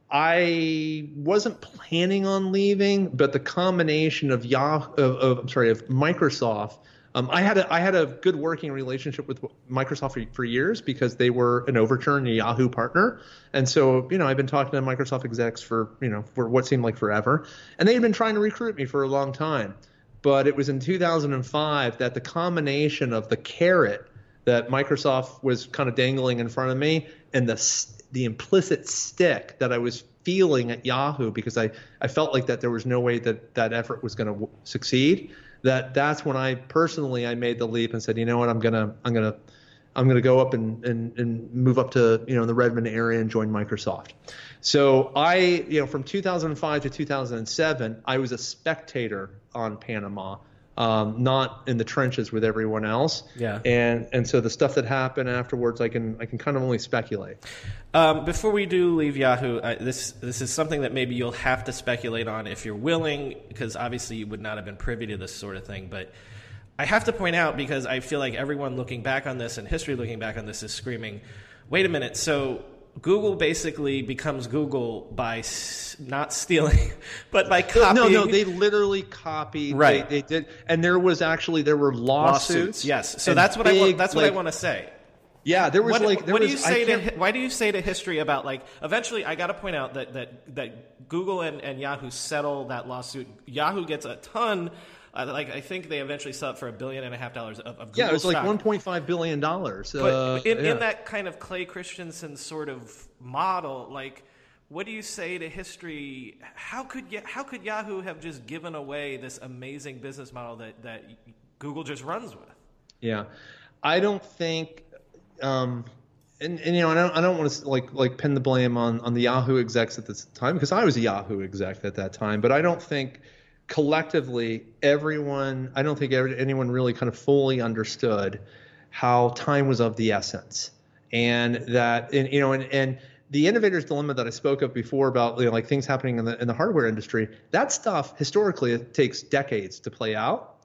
I wasn't planning on leaving, but the combination of Yahoo of, of I'm sorry of Microsoft um, I had a I had a good working relationship with Microsoft for, for years because they were an Overture and Yahoo partner, and so you know I've been talking to Microsoft execs for you know for what seemed like forever, and they had been trying to recruit me for a long time, but it was in 2005 that the combination of the carrot that Microsoft was kind of dangling in front of me and the the implicit stick that I was feeling at Yahoo because I, I felt like that there was no way that that effort was going to w- succeed that that's when I personally I made the leap and said, you know what, I'm gonna I'm gonna I'm gonna go up and, and, and move up to you know the Redmond area and join Microsoft. So I you know from 2005 to 2007 I was a spectator on Panama um, not in the trenches with everyone else.
Yeah.
And and so the stuff that happened afterwards, I can I can kind of only speculate.
Um, before we do leave Yahoo, uh, this this is something that maybe you'll have to speculate on if you're willing, because obviously you would not have been privy to this sort of thing. But I have to point out because I feel like everyone looking back on this and history looking back on this is screaming, wait a minute. So Google basically becomes Google by s- not stealing, but by copying.
No, no, they literally copied.
Right.
They, they did, and there was actually there were lawsuits.
lawsuits. Yes. So that's what I want. That's what I want to say.
Yeah, there was
What,
like there
what do you say to why do you say to history about like eventually I got to point out that that that Google and, and Yahoo settle that lawsuit. Yahoo gets a ton. Uh, like I think they eventually sell it for a billion and a half dollars of, of Google
Yeah, it was like 1.5 billion dollars.
But
uh,
in,
yeah.
in that kind of Clay Christensen sort of model, like, what do you say to history? How could how could Yahoo have just given away this amazing business model that, that Google just runs with?
Yeah, I don't think, um, and, and you know, I don't, I don't want to like like pin the blame on on the Yahoo execs at this time because I was a Yahoo exec at that time, but I don't think collectively everyone, I don't think anyone really kind of fully understood how time was of the essence, and that and you know, and and the innovator's dilemma that I spoke of before about you know, like things happening in the in the hardware industry, that stuff historically it takes decades to play out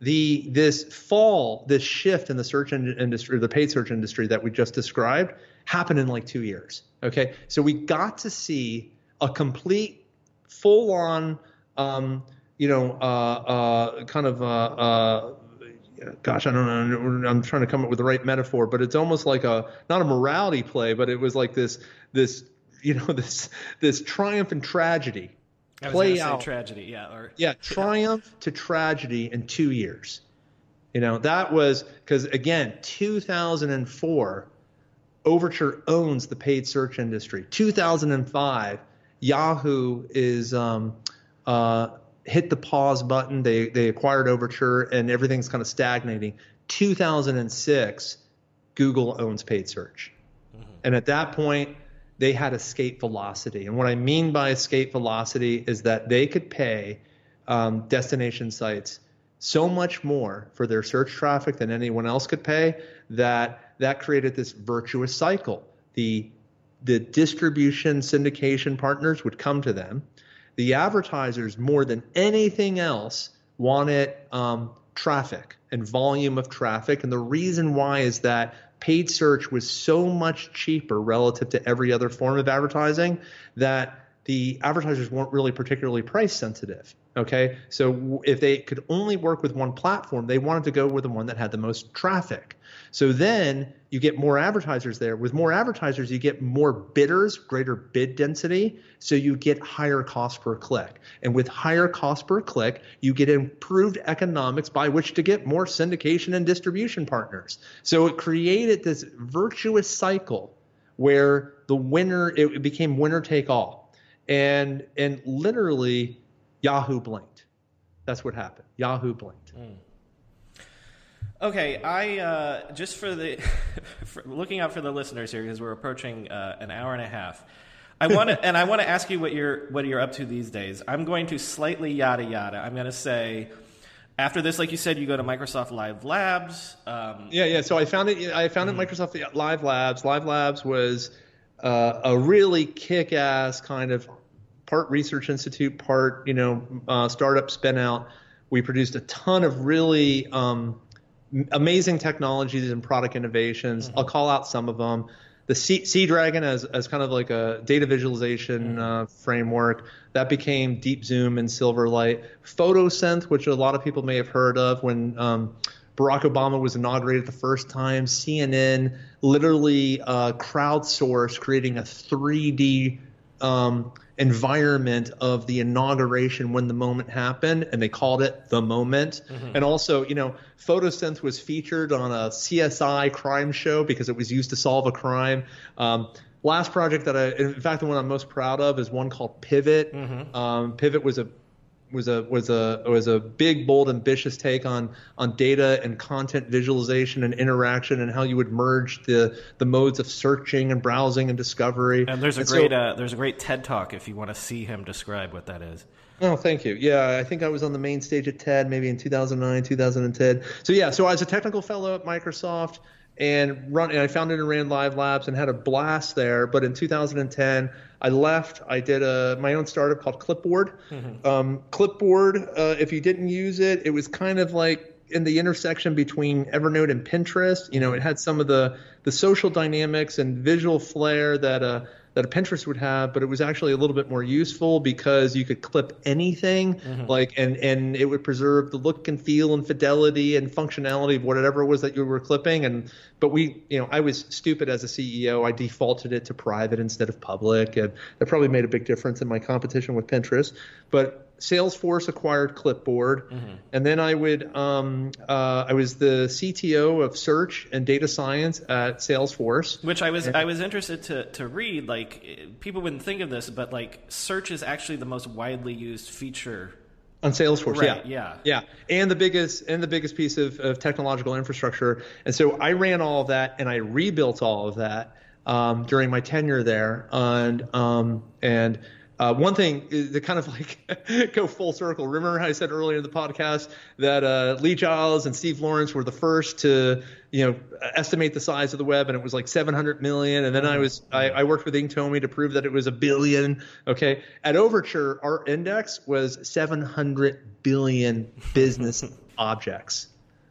the this fall, this shift in the search industry, the paid search industry that we just described, happened in like two years. Okay, so we got to see a complete, full-on, um, you know, uh, uh, kind of, uh, uh, gosh, I don't know. I'm trying to come up with the right metaphor, but it's almost like a not a morality play, but it was like this, this, you know, this this triumph and tragedy play out
tragedy, yeah, or
yeah, triumph to tragedy in two years. You know, that was because again, 2004, Overture owns the paid search industry. 2005, Yahoo is um, uh, hit the pause button. They they acquired Overture, and everything's kind of stagnating. 2006, Google owns paid search, and at that point, they had escape velocity. And what I mean by escape velocity is that they could pay um, destination sites so much more for their search traffic than anyone else could pay that that created this virtuous cycle. The the distribution syndication partners would come to them. The advertisers, more than anything else, wanted um, traffic and volume of traffic. And the reason why is that paid search was so much cheaper relative to every other form of advertising that the advertisers weren't really particularly price sensitive. Okay, so if they could only work with one platform, they wanted to go with the one that had the most traffic. So then you get more advertisers there. With more advertisers, you get more bidders, greater bid density. So you get higher cost per click. And with higher cost per click, you get improved economics by which to get more syndication and distribution partners. So it created this virtuous cycle where the winner, it became winner take all. And, and literally, Yahoo blinked. That's what happened. Yahoo blinked. Hmm.
Okay, I uh, just for the for looking out for the listeners here because we're approaching uh, an hour and a half. I want to and I want to ask you what you're what you're up to these days. I'm going to slightly yada yada. I'm going to say after this, like you said, you go to Microsoft Live Labs. Um,
Yeah, yeah. So I found it. I found it Microsoft Live Labs. Live Labs was uh, a really kick-ass kind of part research institute, part you know uh, startup spin out. We produced a ton of really um, amazing technologies and product innovations. I'll call out some of them. The Sea, Seadragon as, as kind of like a data visualization uh, framework that became Deep Zoom and Silverlight. Photosynth, which a lot of people may have heard of when um, Barack Obama was inaugurated the first time. CNN literally uh, crowdsourced creating a 3D um, environment of the inauguration when the moment happened, and they called it the moment. And also, you know, Photosynth was featured on a CSI crime show because it was used to solve a crime. Um, last project that I, in fact, the one I'm most proud of is one called Pivot. Um, Pivot was a was a was a was a big, bold, ambitious take on on data and content visualization and interaction and how you would merge the the modes of searching and browsing and discovery.
and there's a
so-
great uh, there's a great TED talk if you want to see him describe what that is.
Oh, thank you. Yeah, I think I was on the main stage at TED maybe in 2009, 2010. So yeah, so I was a technical fellow at Microsoft and run and I founded and ran Live Labs and had a blast there. But in 2010, I left. I did a my own startup called Clipboard. Um, Clipboard, uh, if you didn't use it, it was kind of like in the intersection between Evernote and Pinterest. You know, it had some of the the social dynamics and visual flair that a that a Pinterest would have, but it was actually a little bit more useful because you could clip anything, mm-hmm. like and and it would preserve the look and feel and fidelity and functionality of whatever it was that you were clipping. And but we, you know, I was stupid as a CEO. I defaulted it to private instead of public, and that probably made a big difference in my competition with Pinterest. But Salesforce acquired Clipboard, mm-hmm. and then I would um, uh, I was the CTO of search and data science at Salesforce.
Which I was and, I was interested to to read. Like people wouldn't think of this, but like search is actually the most widely used feature
on Salesforce.
Right,
yeah, yeah, yeah, and the biggest and the biggest piece of, of technological infrastructure. And so I ran all of that, and I rebuilt all of that um, during my tenure there, and um, and uh, one thing to kind of like go full circle. Remember how I said earlier in the podcast that uh, Lee Giles and Steve Lawrence were the first to, you know, estimate the size of the web, and it was like 700 million. And then I was I, I worked with Inktomi to prove that it was a billion. Okay, at Overture, our index was 700 billion business objects.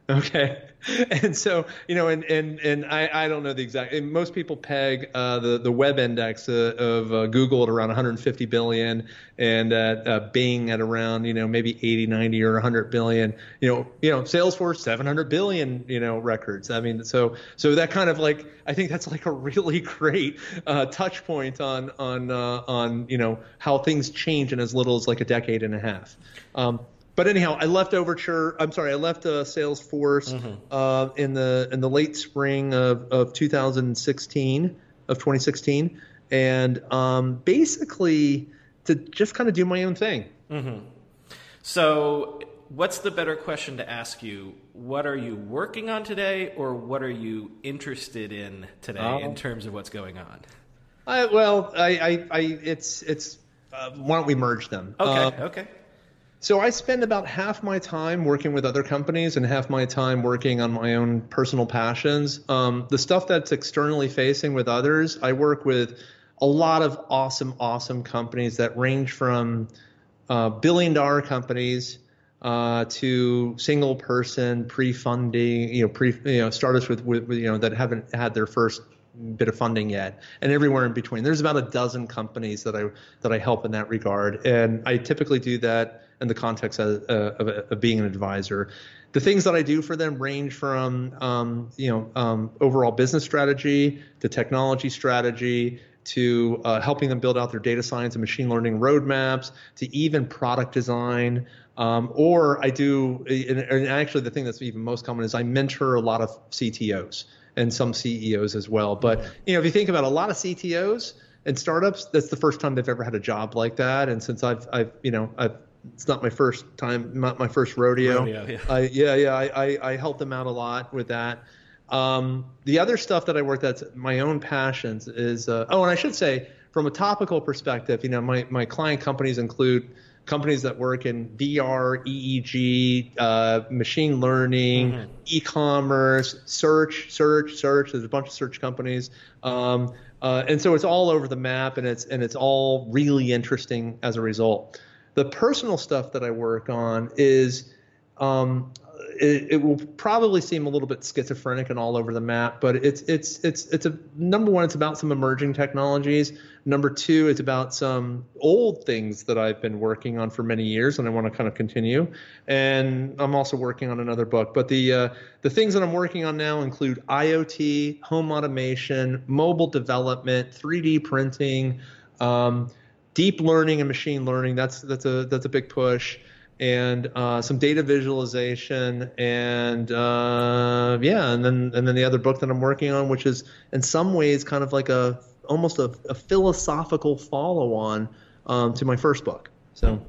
Okay. And so, you know, and, and, and I, I don't know the exact, most people peg uh, the, the web index uh, of uh, Google at around 150 billion and at uh, Bing at around, you know, maybe 80, 90 or 100 billion, you know, you know, Salesforce, 700 billion, you know, records. I mean, so, so that kind of like, I think that's like a really great uh, touch point on, on, uh, on, you know, how things change in as little as like a decade and a half. Um, but anyhow, I left Overture. I'm sorry, I left uh, Salesforce mm-hmm. uh, in the in the late spring of, of 2016 of 2016, and um, basically to just kind of do my own thing.
Mm-hmm. So, what's the better question to ask you? What are you working on today, or what are you interested in today um, in terms of what's going on?
I, well, I, I, I it's it's. Uh, why don't we merge them?
Okay. Um, okay.
So I spend about half my time working with other companies and half my time working on my own personal passions. Um, the stuff that's externally facing with others, I work with a lot of awesome, awesome companies that range from uh, billion dollar companies uh, to single person pre-funding, you know, pre, you know, startups with, with, you know, that haven't had their first bit of funding yet, and everywhere in between. There's about a dozen companies that I that I help in that regard, and I typically do that in the context of, uh, of, of, being an advisor. The things that I do for them range from um, you know um, overall business strategy to technology strategy to uh, helping them build out their data science and machine learning roadmaps to even product design. Um, or I do, and, and actually the thing that's even most common is I mentor a lot of CTOs and some CEOs as well. But you know, if you think about a lot of CTOs and startups, that's the first time they've ever had a job like that. And since I've, I've, you know, I've it's not my first time, not my first rodeo. rodeo yeah. I, yeah, yeah, I, I, I help them out a lot with that. Um, the other stuff that I work that's my own passions is uh, oh, and I should say from a topical perspective, you know, my my client companies include companies that work in VR, EEG, uh, machine learning, mm-hmm. e-commerce, search, search, search. There's a bunch of search companies, um, uh, and so it's all over the map, and it's and it's all really interesting as a result. The personal stuff that I work on is um, it, it, will probably seem a little bit schizophrenic and all over the map, but it's it's it's it's a number one. It's about some emerging technologies. Number two, it's about some old things that I've been working on for many years, and I want to kind of continue. And I'm also working on another book. But the uh, the things that I'm working on now include IoT, home automation, mobile development, 3D printing. Um, deep learning and machine learning. That's that's a that's a big push, and uh, some data visualization, and uh, yeah, and then and then the other book that I'm working on, which is in some ways kind of like a almost a, a philosophical follow-on um, to my first book. So.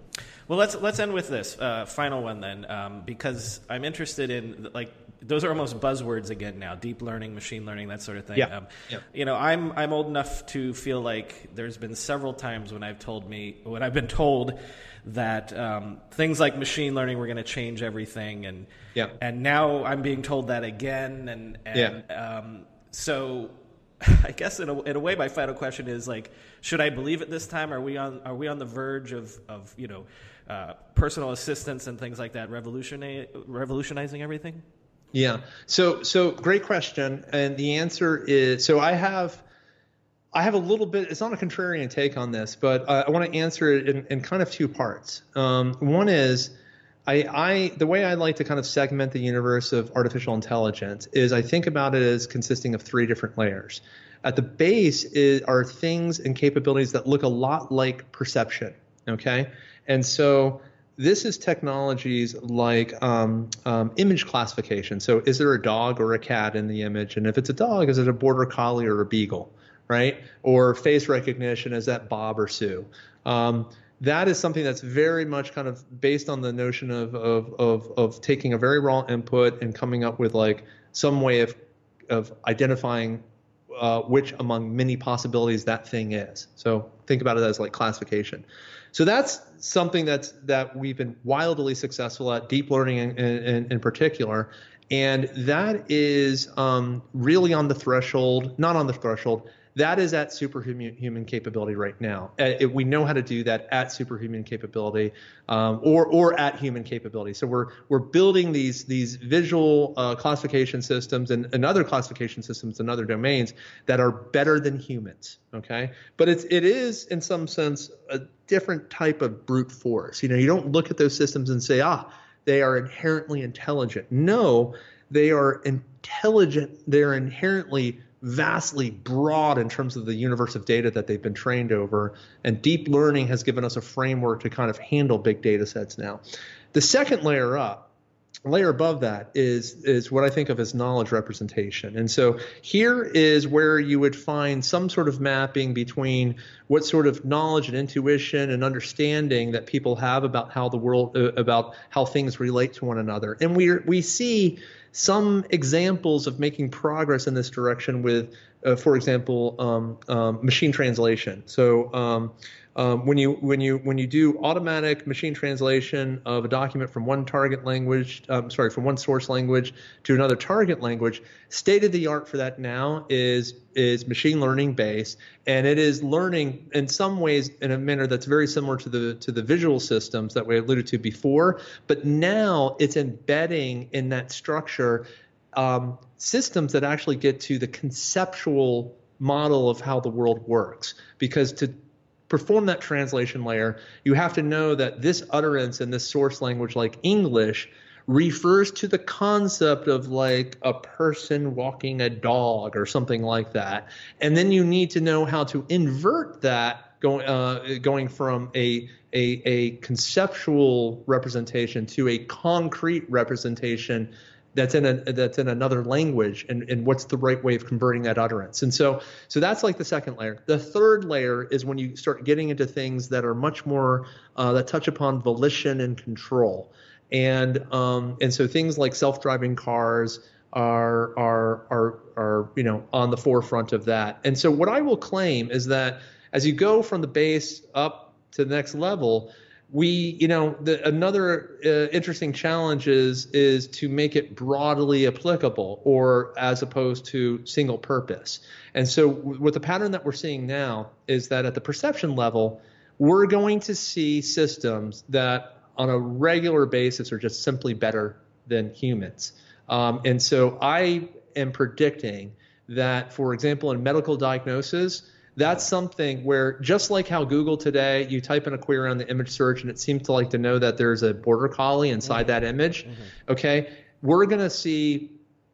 Well, let's let's end with this uh, final one then, um, because I'm interested in like those are almost buzzwords again now deep learning machine learning that sort of thing
yeah. Um,
yeah. you know i'm i'm old enough to feel like there's been several times when i've told me when i've been told that um, things like machine learning were going to change everything and
yeah.
and now i'm being told that again and and
yeah.
um, so I guess in a, in a way, my final question is like, should I believe it this time? Are we on are we on the verge of of you know uh, personal assistance and things like that revolutionizing revolutionizing everything?
Yeah. So so great question, and the answer is so I have. I have a little bit. It's not a contrarian take on this, but uh, I want to answer it in, in, kind of two parts. Um, one is, I, I the way I like to kind of segment the universe of artificial intelligence is I think about it as consisting of three different layers. At the base is, are things and capabilities that look a lot like perception. Okay, and so this is technologies like um, um, image classification. So, is there a dog or a cat in the image? And if it's a dog, is it a border collie or a beagle, right? Or face recognition, is that Bob or Sue? Um, that is something that's very much kind of based on the notion of, of, of, of taking a very raw input and coming up with like some way of, of identifying uh, which among many possibilities that thing is. So think about it as like classification. So that's something that's that we've been wildly successful at, deep learning in, in, in particular, and that is um, really on the threshold, not on the threshold, that is at superhuman human capability right now. Uh, it, we know how to do that at superhuman capability, um, or or at human capability. So we're we're building these these visual uh, classification systems and, and other classification systems in other domains that are better than humans. Okay, but it's it is in some sense a different type of brute force. You know, you don't look at those systems and say, ah, they are inherently intelligent. No, they are intelligent. They're inherently vastly broad in terms of the universe of data that they've been trained over. And deep learning has given us a framework to kind of handle big data sets now. The second layer up, layer above that is is what I think of as knowledge representation. And so here is where you would find some sort of mapping between what sort of knowledge and intuition and understanding that people have about how the world uh, about how things relate to one another. And we we see some examples of making progress in this direction with, uh, for example, um, um, machine translation. So um, um, when you when you when you do automatic machine translation of a document from one target language, um, sorry, from one source language to another target language, state of the art for that now is is machine learning based, and it is learning in some ways in a manner that's very similar to the to the visual systems that we alluded to before, but now it's embedding in that structure um, systems that actually get to the conceptual model of how the world works. Because to perform that translation layer, you have to know that this utterance in this source language, like English, refers to the concept of like a person walking a dog or something like that. And then you need to know how to invert that going uh, going from a, a a conceptual representation to a concrete representation that's in a that's in another language and, and what's the right way of converting that utterance. And so so that's like the second layer. The third layer is when you start getting into things that are much more uh, that touch upon volition and control. And um, and so things like self-driving cars are are are are you know on the forefront of that. And so what i will claim is that as you go from the base up to the next level we you know the, another uh, interesting challenge is is to make it broadly applicable or as opposed to single purpose. And so with the pattern that we're seeing now is that at the perception level we're going to see systems that on a regular basis are just simply better than humans. Um, and so i am predicting that for example in medical diagnosis that's something where just like how Google today, you type in a query on the image search and it seems to like to know that there's a border collie inside mm-hmm. that image. Mm-hmm. Okay, we're going to see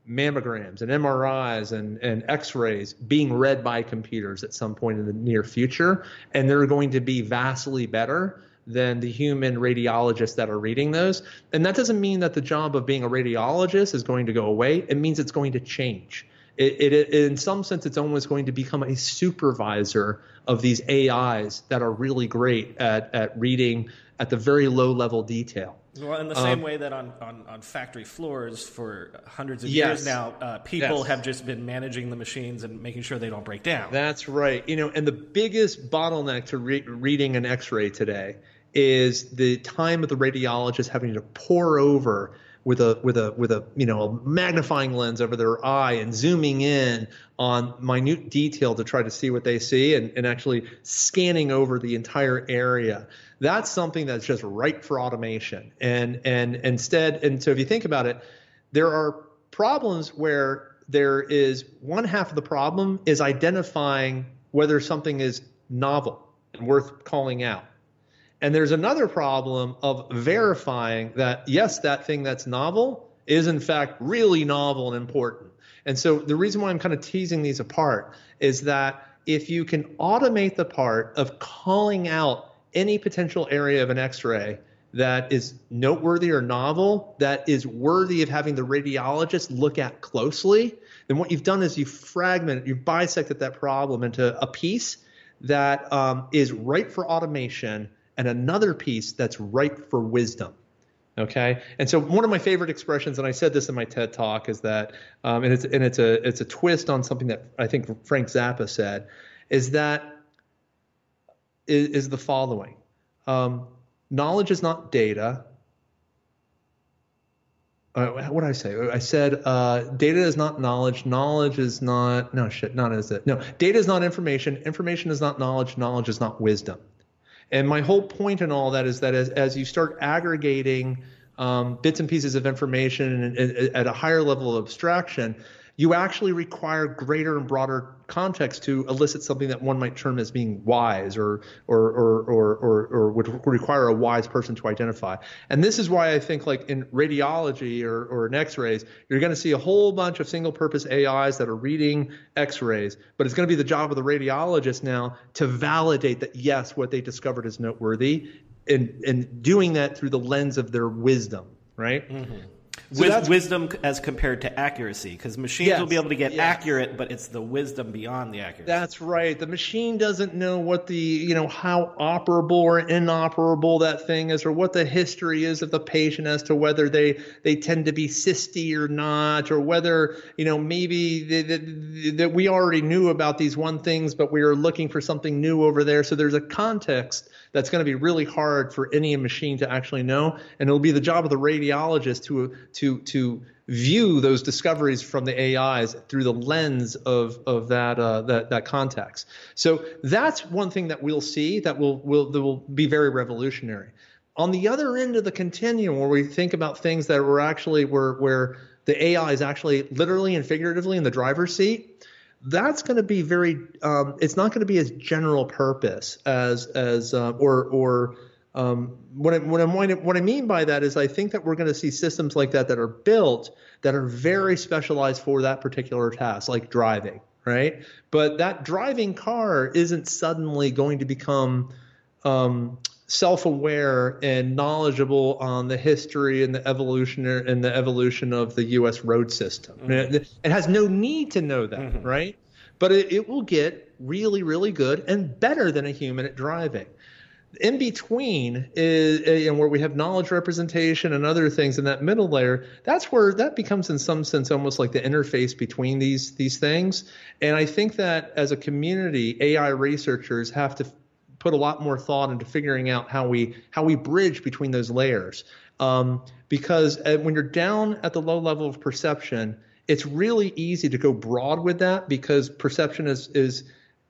mammograms and MRIs and, and X-rays being read by computers at some point in the near future, and they're going to be vastly better than the human radiologists that are reading those. And that doesn't mean that the job of being a radiologist is going to go away. It means it's going to change it, it, in some sense, it's almost going to become a supervisor of these AIs that are really great at, at reading at the very low level detail.
Well, in the same um, way that on, on, on, factory floors for hundreds of yes, years now, uh, people yes. have just been managing the machines and making sure they don't break down.
That's right. You know, and the biggest bottleneck to re- reading an X-ray today is the time of the radiologist having to pore over with a with a with a you know a magnifying lens over their eye and zooming in on minute detail to try to see what they see and, and actually scanning over the entire area. That's something that's just ripe for automation. And and instead and so if you think about it there are problems where there is one half of the problem is identifying whether something is novel and worth calling out and there's another problem of verifying that, yes, that thing that's novel is in fact really novel and important. And so the reason why I'm kind of teasing these apart is that if you can automate the part of calling out any potential area of an x ray that is noteworthy or novel, that is worthy of having the radiologist look at closely, then what you've done is you've fragmented, you've bisected that problem into a piece that um, is ripe for automation and another piece that's ripe for wisdom. Okay, and so one of my favorite expressions, and I said this in my TED talk, is that, um, and it's and it's a it's a twist on something that I think Frank Zappa said, is that is, is the following: um, knowledge is not data. Uh, what did I say? I said uh, data is not knowledge. Knowledge is not no shit. Not is it? No, data is not information. Information is not knowledge. Knowledge is not wisdom. And my whole point in all that is that as, as you start aggregating um, bits and pieces of information at a higher level of abstraction, you actually require greater and broader context to elicit something that one might term as being wise or or or or or, or would require a wise person to identify. And this is why I think like in radiology or, or in x-rays, you're going to see a whole bunch of single purpose AIs that are reading x-rays, but it's going to be the job of the radiologist now to validate that yes, what they discovered is noteworthy and and doing that through the lens of their wisdom, right? Mm-hmm.
So wisdom as compared to accuracy, because machines yes, will be able to get yeah. accurate, but it's the wisdom beyond the accuracy.
That's right. The machine doesn't know what the you know how operable or inoperable that thing is, or what the history is of the patient as to whether they they tend to be cysty or not, or whether you know maybe that we already knew about these one things, but we are looking for something new over there. So there's a context that's going to be really hard for any machine to actually know, and it'll be the job of the radiologist to to to view those discoveries from the AIs through the lens of of that uh, that that context. So that's one thing that we'll see that will will that will be very revolutionary. On the other end of the continuum, where we think about things that were actually where where the AI is actually literally and figuratively in the driver's seat, that's going to be very um, it's not going to be as general purpose as as uh, or or um, what, I, what, I, what I mean by that is I think that we're going to see systems like that that are built that are very specialized for that particular task, like driving, right? But that driving car isn't suddenly going to become um, self-aware and knowledgeable on the history and the evolution and the evolution of the U.S. road system. Mm-hmm. It, it, has no need to know that, mm-hmm. right? But it, it will get really, really good and better than a human at driving in between is and where we have knowledge representation and other things in that middle layer that's where that becomes in some sense almost like the interface between these these things and i think that as a community ai researchers have to put a lot more thought into figuring out how we how we bridge between those layers. Um, because uh, when you're down at the low level of perception it's really easy to go broad with that because perception is is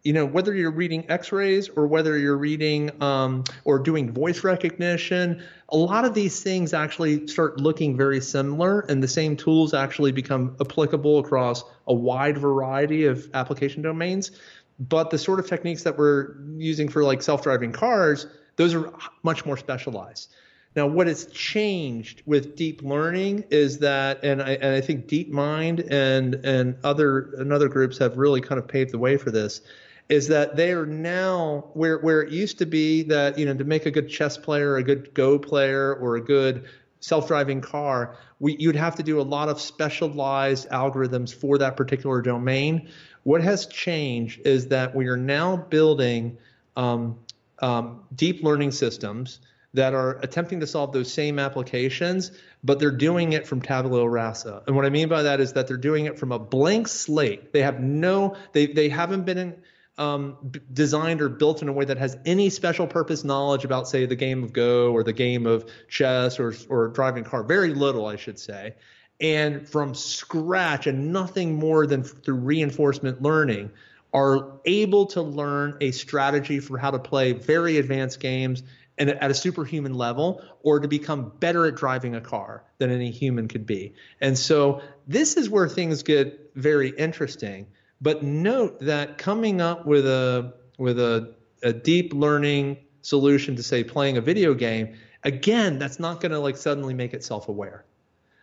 you know whether you're reading x-rays or whether you're reading um, or doing voice recognition a lot of these things actually start looking very similar and the same tools actually become applicable across a wide variety of application domains but the sort of techniques that we're using for like self-driving cars those are much more specialized. Now, what has changed with deep learning is that, and I, and I think DeepMind and and other and other groups have really kind of paved the way for this, is that they are now where where it used to be that you know to make a good chess player, a good Go player, or a good self-driving car, we, you'd have to do a lot of specialized algorithms for that particular domain. What has changed is that we are now building um, um, deep learning systems that are attempting to solve those same applications, but they're doing it from tabula rasa. And what I mean by that is that they're doing it from a blank slate. They have no, they, they haven't been in, um, b- designed or built in a way that has any special purpose knowledge about, say, the game of Go or the game of chess or or driving a car. Very little, I should say. And from scratch, and nothing more than through reinforcement learning, are able to learn a strategy for how to play very advanced games and at a superhuman level or to become better at driving a car than any human could be. And so this is where things get very interesting. But note that coming up with a with a, a deep learning solution to say playing a video game, again, that's not going to like suddenly make it self-aware.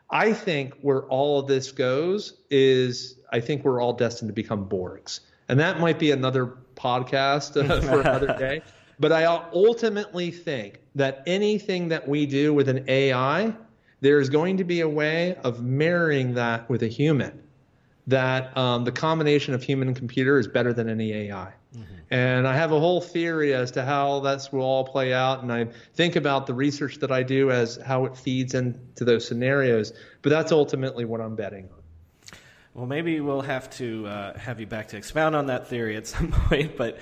I think where all of this goes is I think we're all destined to become Borgs. And that might be another podcast uh, for another day. But I ultimately think that anything that we do with an AI, there is going to be a way of marrying that with a human. That um, the combination of human and computer is better than any AI. Mm-hmm. And I have a whole theory as to how that's will all play out. And I think about the research that I do as how it feeds into those scenarios. But that's ultimately what I'm betting on.
Well, maybe we'll have to uh, have you back to expound on that theory at some point. But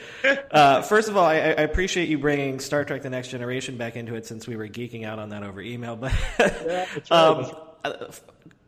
uh, first of all, I, I, appreciate you bringing Star Trek: The Next Generation back into it, since we were geeking out on that over email. But yeah, um, uh,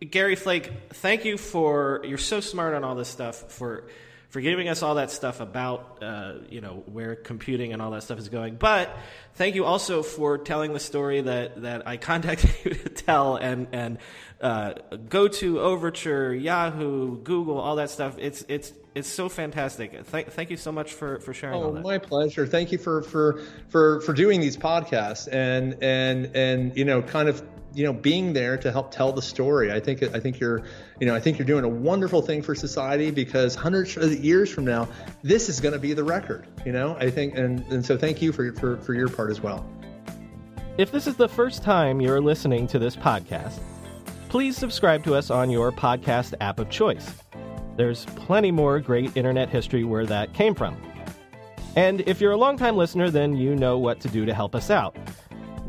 Gary Flake, thank you for you're so smart on all this stuff for for giving us all that stuff about uh, you know where computing and all that stuff is going. But thank you also for telling the story that that I contacted you to tell and and uh, Goto Overture, Yahoo, Google, all that stuff. It's it's it's so fantastic. Thank thank you so much for for sharing.
Oh, my pleasure. Thank you for for for for doing these podcasts and and and you know kind of you know being there to help tell the story. I think I think you're you know I think you're doing a wonderful thing for society because hundreds of years from now this is going to be the record. You know I think and and so thank you for for for your part as well.
If this is the first time you're listening to this podcast, please subscribe to us on your podcast app of choice. There's plenty more great internet history where that came from. And if you're a longtime listener, then you know what to do to help us out